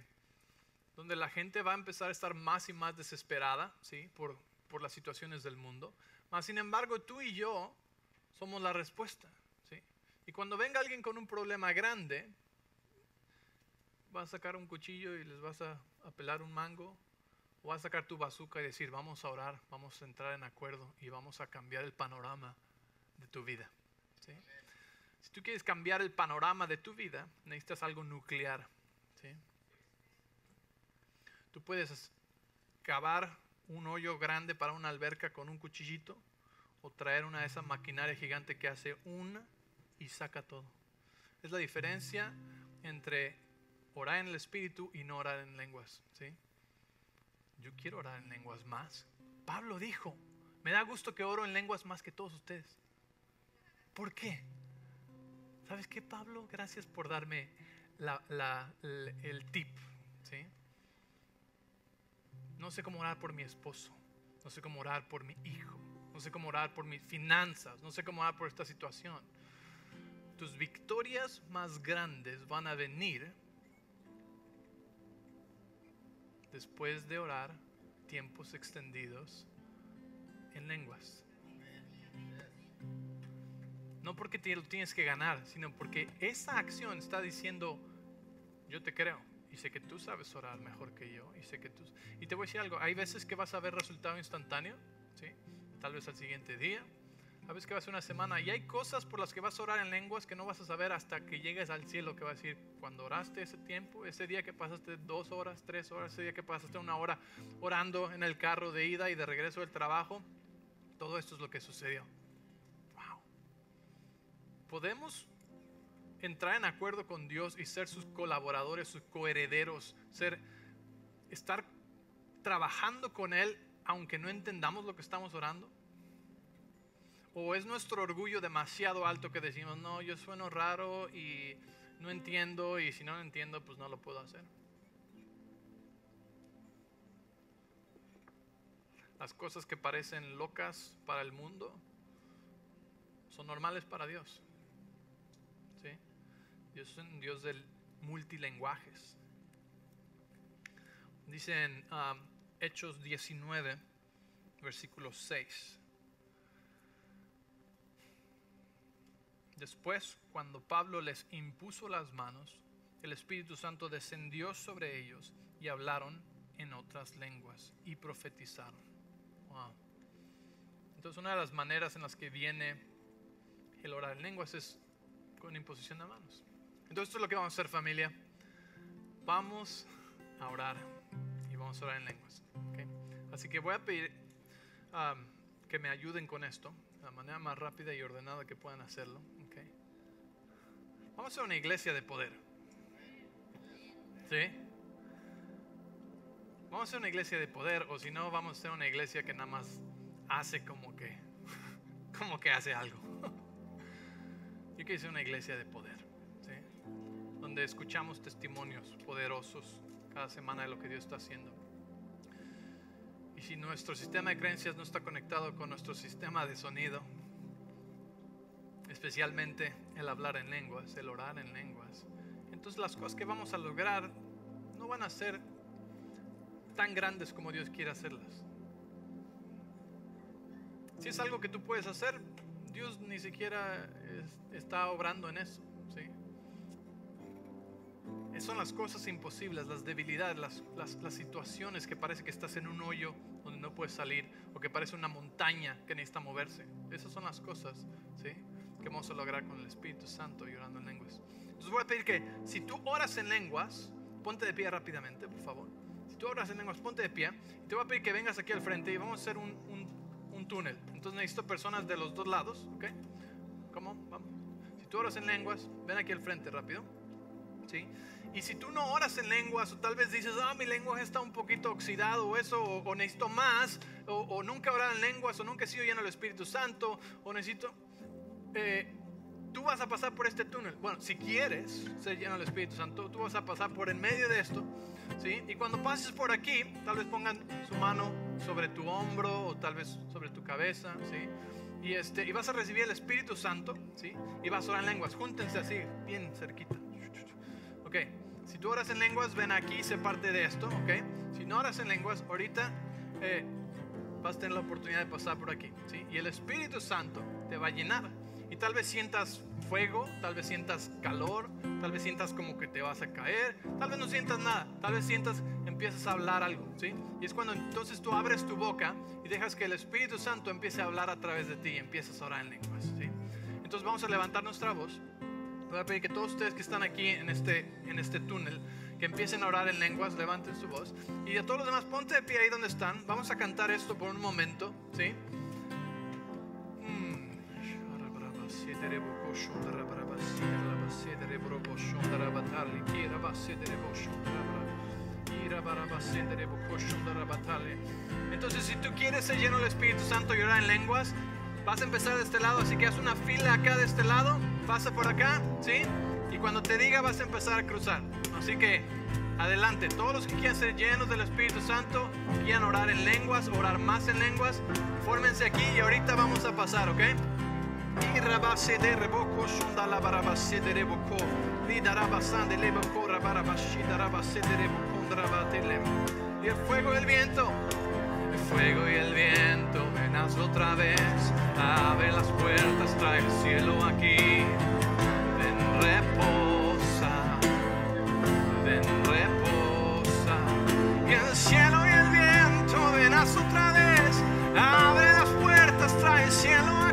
donde la gente va a empezar a estar más y más desesperada, ¿sí? Por, por las situaciones del mundo. Mas, sin embargo, tú y yo somos la respuesta, ¿sí? Y cuando venga alguien con un problema grande, vas a sacar un cuchillo y les vas a, a pelar un mango, o a sacar tu bazooka y decir, vamos a orar, vamos a entrar en acuerdo y vamos a cambiar el panorama de tu vida. Si tú quieres cambiar el panorama de tu vida, necesitas algo nuclear. Tú puedes cavar un hoyo grande para una alberca con un cuchillito o traer una de esas maquinarias gigante que hace una y saca todo. Es la diferencia entre orar en el espíritu y no orar en lenguas. Yo quiero orar en lenguas más. Pablo dijo, me da gusto que oro en lenguas más que todos ustedes. ¿Por qué? ¿Sabes qué, Pablo? Gracias por darme el tip. No sé cómo orar por mi esposo. No sé cómo orar por mi hijo. No sé cómo orar por mis finanzas. No sé cómo orar por esta situación. Tus victorias más grandes van a venir después de orar tiempos extendidos en lenguas. No porque lo tienes que ganar, sino porque esa acción está diciendo, yo te creo y sé que tú sabes orar mejor que yo y sé que tú... Y te voy a decir algo, hay veces que vas a ver resultado instantáneo, ¿sí? tal vez al siguiente día, veces que va a ser una semana. Y hay cosas por las que vas a orar en lenguas que no vas a saber hasta que llegues al cielo, que va a decir, cuando oraste ese tiempo, ese día que pasaste dos horas, tres horas, ese día que pasaste una hora orando en el carro de ida y de regreso del trabajo, todo esto es lo que sucedió. Podemos entrar en acuerdo con Dios y ser sus colaboradores, sus coherederos, ser, estar trabajando con Él aunque no entendamos lo que estamos orando? ¿O es nuestro orgullo demasiado alto que decimos, no, yo sueno raro y no entiendo y si no lo entiendo, pues no lo puedo hacer? Las cosas que parecen locas para el mundo son normales para Dios. Dios es un Dios del multilenguajes. Dice en um, Hechos 19, versículo 6. Después, cuando Pablo les impuso las manos, el Espíritu Santo descendió sobre ellos y hablaron en otras lenguas y profetizaron. Entonces, una de las maneras en las que viene el orar en lenguas es con imposición de manos. Entonces esto es lo que vamos a hacer familia. Vamos a orar y vamos a orar en lenguas. Así que voy a pedir um, que me ayuden con esto, la manera más rápida y ordenada que puedan hacerlo. Vamos a ser una iglesia de poder. ¿Sí? Vamos a ser una iglesia de poder o si no vamos a ser una iglesia que nada más hace como que como que hace algo. Yo quiero ser una iglesia de poder donde escuchamos testimonios poderosos cada semana de lo que Dios está haciendo. Y si nuestro sistema de creencias no está conectado con nuestro sistema de sonido, especialmente el hablar en lenguas, el orar en lenguas, entonces las cosas que vamos a lograr no van a ser tan grandes como Dios quiere hacerlas. Si es algo que tú puedes hacer, Dios ni siquiera está obrando en eso son las cosas imposibles, las debilidades, las, las, situaciones que parece que estás en un hoyo donde no puedes salir o que parece una montaña que necesita moverse. Esas son las cosas ¿sí? que vamos a lograr con el Espíritu Santo y orando en lenguas. Entonces voy a pedir que si tú oras en lenguas, ponte de pie rápidamente, por favor. Si tú oras en lenguas, ponte de pie. Y te voy a pedir que vengas aquí al frente y vamos a hacer un, un, túnel. Entonces necesito personas de los dos lados, ¿ok? ¿Cómo? Vamos. Si tú oras en lenguas, ven aquí al frente rápido. ¿Sí? Y si tú no oras en lenguas, o tal vez dices, ah, mi lenguaje está un poquito oxidado, o eso, o, necesito más, o, nunca orar en lenguas, o nunca he sido lleno del Espíritu Santo, o necesito. Eh, tú vas a pasar por este túnel. Bueno, si quieres ser lleno del Espíritu Santo, tú vas a pasar por en medio de esto, ¿sí? Y cuando pases por aquí, tal vez pongan su mano sobre tu hombro, o tal vez sobre tu cabeza, ¿sí? Y, este, y vas a recibir el Espíritu Santo, ¿sí? Y vas a orar en lenguas. Júntense así, bien cerquita. Si tú oras en lenguas, ven aquí, sé parte de esto, ¿ok? Si no oras en lenguas, ahorita eh, vas a tener la oportunidad de pasar por aquí, ¿sí? Y el Espíritu Santo te va a llenar. Y tal vez sientas fuego, tal vez sientas calor, tal vez sientas como que te vas a caer, tal vez no sientas nada, tal vez sientas, empiezas a hablar algo, ¿sí? Y es cuando entonces tú abres tu boca y dejas que el Espíritu Santo empiece a hablar a través de ti y empiezas a orar en lenguas, ¿sí? Entonces vamos a levantar nuestra voz voy a pedir que todos ustedes que están aquí en este, en este túnel, que empiecen a orar en lenguas, levanten su voz. Y a todos los demás, ponte de pie ahí donde están. Vamos a cantar esto por un momento, ¿sí? Entonces, si tú quieres ser lleno del Espíritu Santo y orar en lenguas, vas a empezar de este lado, así que haz una fila acá de este lado, pasa por acá, ¿sí? Y cuando te diga vas a empezar a cruzar. Así que adelante, todos los que quieran ser llenos del Espíritu Santo, quieran orar en lenguas, orar más en lenguas, fórmense aquí y ahorita vamos a pasar, ¿ok? Y el fuego y el viento, fuego y el viento, ven otra vez, abre las puertas, trae el cielo aquí, ven reposa, ven reposa. Y el cielo y el viento, ven otra vez, abre las puertas, trae el cielo aquí,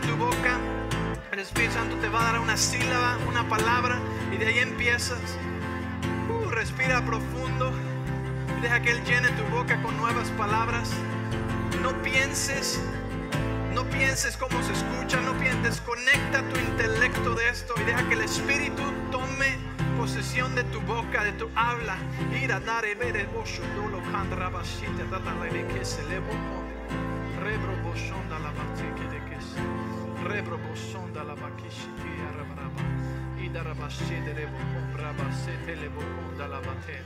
tu boca. El Espíritu Santo te va a dar una sílaba, una palabra, y de ahí empiezas. Uh, respira profundo. Deja que Él llene tu boca con nuevas palabras. No pienses, no pienses cómo se escucha, no pienses, desconecta tu intelecto de esto y deja que el Espíritu tome posesión de tu boca, de tu habla. Ira dare vere bosho que se le. Rebro boshon da la batike de que. Rebro boshon da la la bate.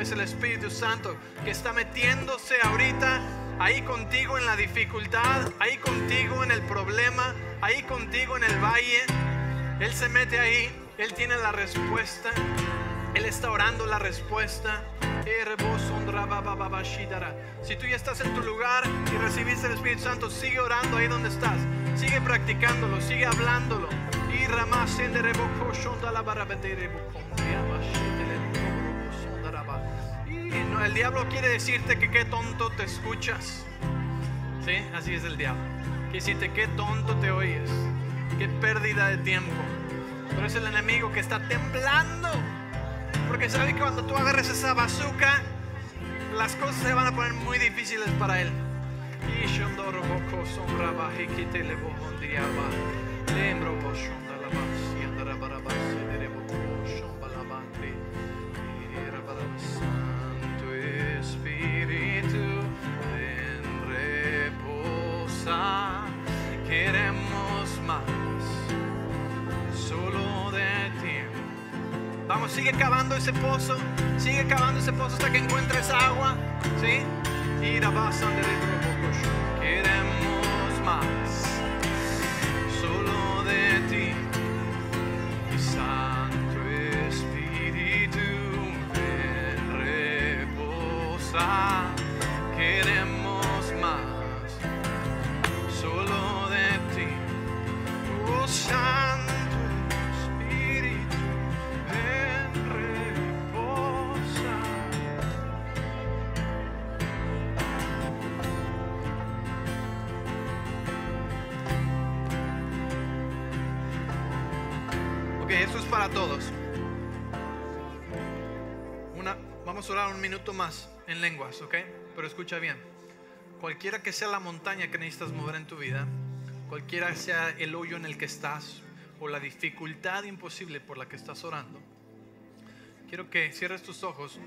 Es el Espíritu Santo que está metiéndose ahorita ahí contigo en la dificultad, ahí contigo en el problema, ahí contigo en el valle. Él se mete ahí, Él tiene la respuesta, Él está orando la respuesta. Si tú ya estás en tu lugar y recibiste el Espíritu Santo, sigue orando ahí donde estás, sigue practicándolo, sigue hablándolo. Y no, el diablo quiere decirte que qué tonto te escuchas. ¿Sí? Así es el diablo. Quiere decirte qué tonto te oyes. Qué pérdida de tiempo. Pero es el enemigo que está temblando. Porque sabe que cuando tú agarres esa bazooka, las cosas se van a poner muy difíciles para él. Sigue cavando ese pozo, sigue cavando ese pozo hasta que encuentres agua, ¿sí? Ir a Queremos más, solo de ti. Y Santo Espíritu, ven, reposa. Para todos. Una Vamos a orar un minuto más en lenguas, ¿ok? Pero escucha bien. Cualquiera que sea la montaña que necesitas mover en tu vida, cualquiera sea el hoyo en el que estás o la dificultad imposible por la que estás orando, quiero que cierres tus ojos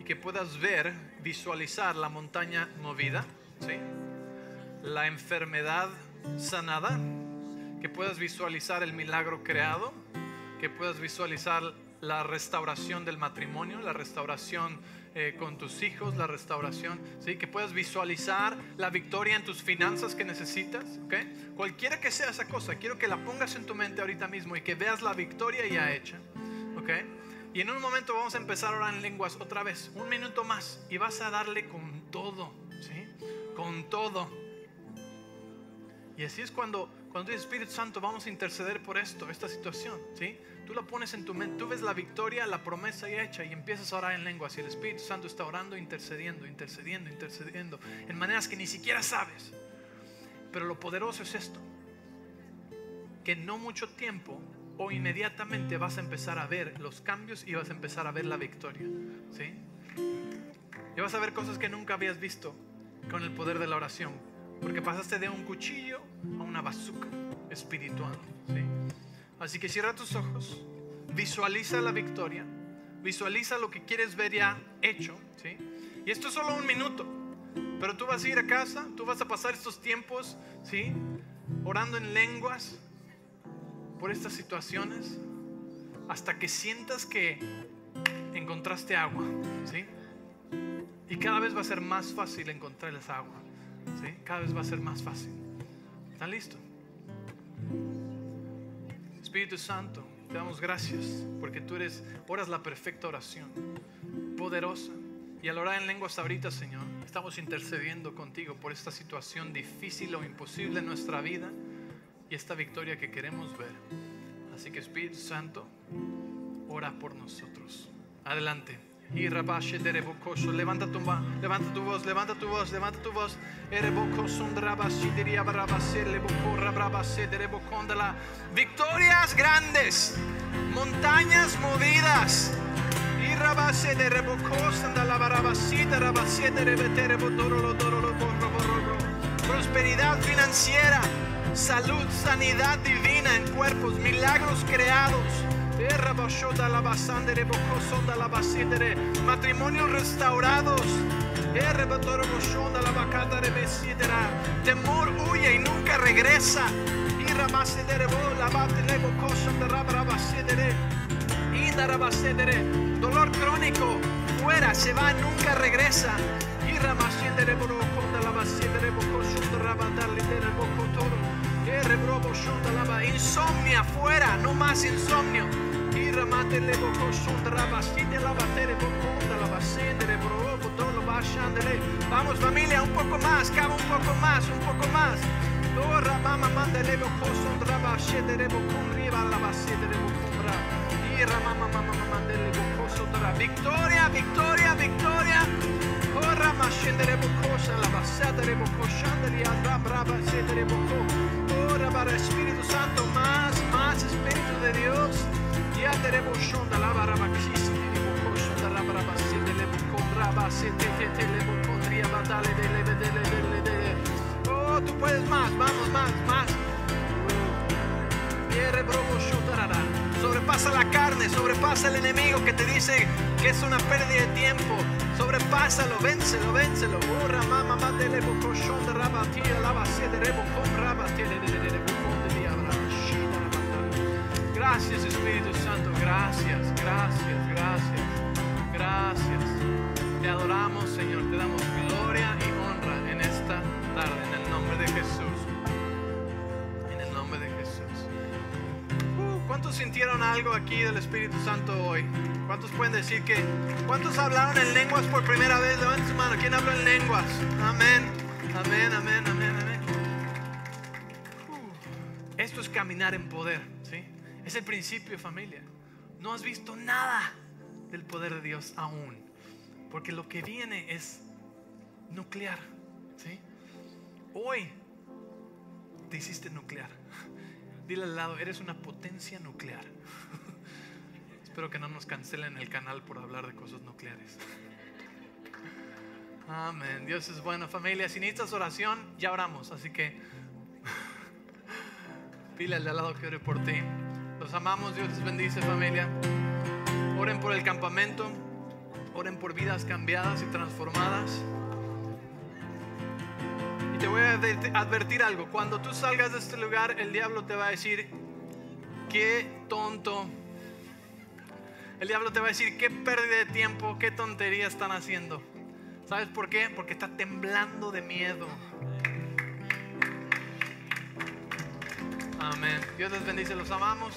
y que puedas ver, visualizar la montaña movida, ¿sí? La enfermedad sanada, que puedas visualizar el milagro creado, que puedas visualizar la restauración del matrimonio, la restauración eh, con tus hijos, la restauración, ¿sí? que puedas visualizar la victoria en tus finanzas que necesitas. ¿okay? Cualquiera que sea esa cosa, quiero que la pongas en tu mente ahorita mismo y que veas la victoria ya hecha. ¿okay? Y en un momento vamos a empezar a orar en lenguas otra vez, un minuto más, y vas a darle con todo, ¿sí? con todo. Y así es cuando, cuando dice Espíritu Santo, vamos a interceder por esto, esta situación, ¿sí? Tú la pones en tu mente, tú ves la victoria, la promesa ya hecha y empiezas a orar en lenguas y el Espíritu Santo está orando, intercediendo, intercediendo, intercediendo, en maneras que ni siquiera sabes. Pero lo poderoso es esto, que no mucho tiempo o inmediatamente vas a empezar a ver los cambios y vas a empezar a ver la victoria, ¿sí? Y vas a ver cosas que nunca habías visto con el poder de la oración, porque pasaste de un cuchillo a una bazooka espiritual. ¿sí? Así que cierra tus ojos, visualiza la victoria, visualiza lo que quieres ver ya hecho. ¿sí? Y esto es solo un minuto, pero tú vas a ir a casa, tú vas a pasar estos tiempos ¿sí? orando en lenguas por estas situaciones hasta que sientas que encontraste agua. ¿sí? Y cada vez va a ser más fácil encontrar esa agua. ¿sí? Cada vez va a ser más fácil. ¿Están listos? Espíritu Santo, te damos gracias porque tú eres, oras la perfecta oración, poderosa. Y al orar en lenguas ahorita, Señor, estamos intercediendo contigo por esta situación difícil o imposible en nuestra vida y esta victoria que queremos ver. Así que Espíritu Santo, ora por nosotros. Adelante. Levanta tu, levanta tu voz, levanta tu voz, levanta tu voz. Victorias grandes, montañas movidas. Prosperidad financiera, salud, sanidad divina en cuerpos, milagros creados matrimonios restaurados. Temor huye y nunca regresa. Dolor crónico fuera, se va, nunca regresa. Insomnia fuera, no más insomnio. Vamos familia, un poco más, cava un poco más, un poco más. Victoria, victoria, victoria. Ora ma scenderemo cosa la passata remo cosciandoli andrà brava siederemo Ora para Espíritu Santo más, más Espíritu de Dios. Ya tenemos shonda la baraba kisi tenemos koshonda la baraba se tenemos kondraba se te te te le condria batale de le Oh, tú puedes más, vamos más, más. Sobrepasa la carne, sobrepasa el enemigo que te dice que es una pérdida de tiempo. Sobrepásalo, rebo con de Gracias Espíritu Santo, gracias, gracias, gracias, gracias. Te adoramos Señor, te damos gloria y honra en esta tarde, en el nombre de Jesús. En el nombre de Jesús. Uh, ¿Cuántos sintieron algo aquí del Espíritu Santo hoy? ¿Cuántos pueden decir que, cuántos hablaron en lenguas por primera vez? Levanten su mano. ¿Quién habló en lenguas? Amén, amén, amén, amén, amén. Uh, esto es caminar en poder. Es el principio, familia. No has visto nada del poder de Dios aún, porque lo que viene es nuclear, ¿sí? Hoy te hiciste nuclear. Dile al lado, eres una potencia nuclear. Espero que no nos cancelen el canal por hablar de cosas nucleares. Amén. Dios es bueno, familia. Si necesitas oración, ya oramos. Así que pile al de al lado que ore por ti. Los amamos. Dios les bendice, familia. Oren por el campamento. Oren por vidas cambiadas y transformadas. Y te voy a advertir algo. Cuando tú salgas de este lugar, el diablo te va a decir, qué tonto. El diablo te va a decir, qué pérdida de tiempo, qué tontería están haciendo. ¿Sabes por qué? Porque está temblando de miedo. Amén. Dios les bendice, los amamos.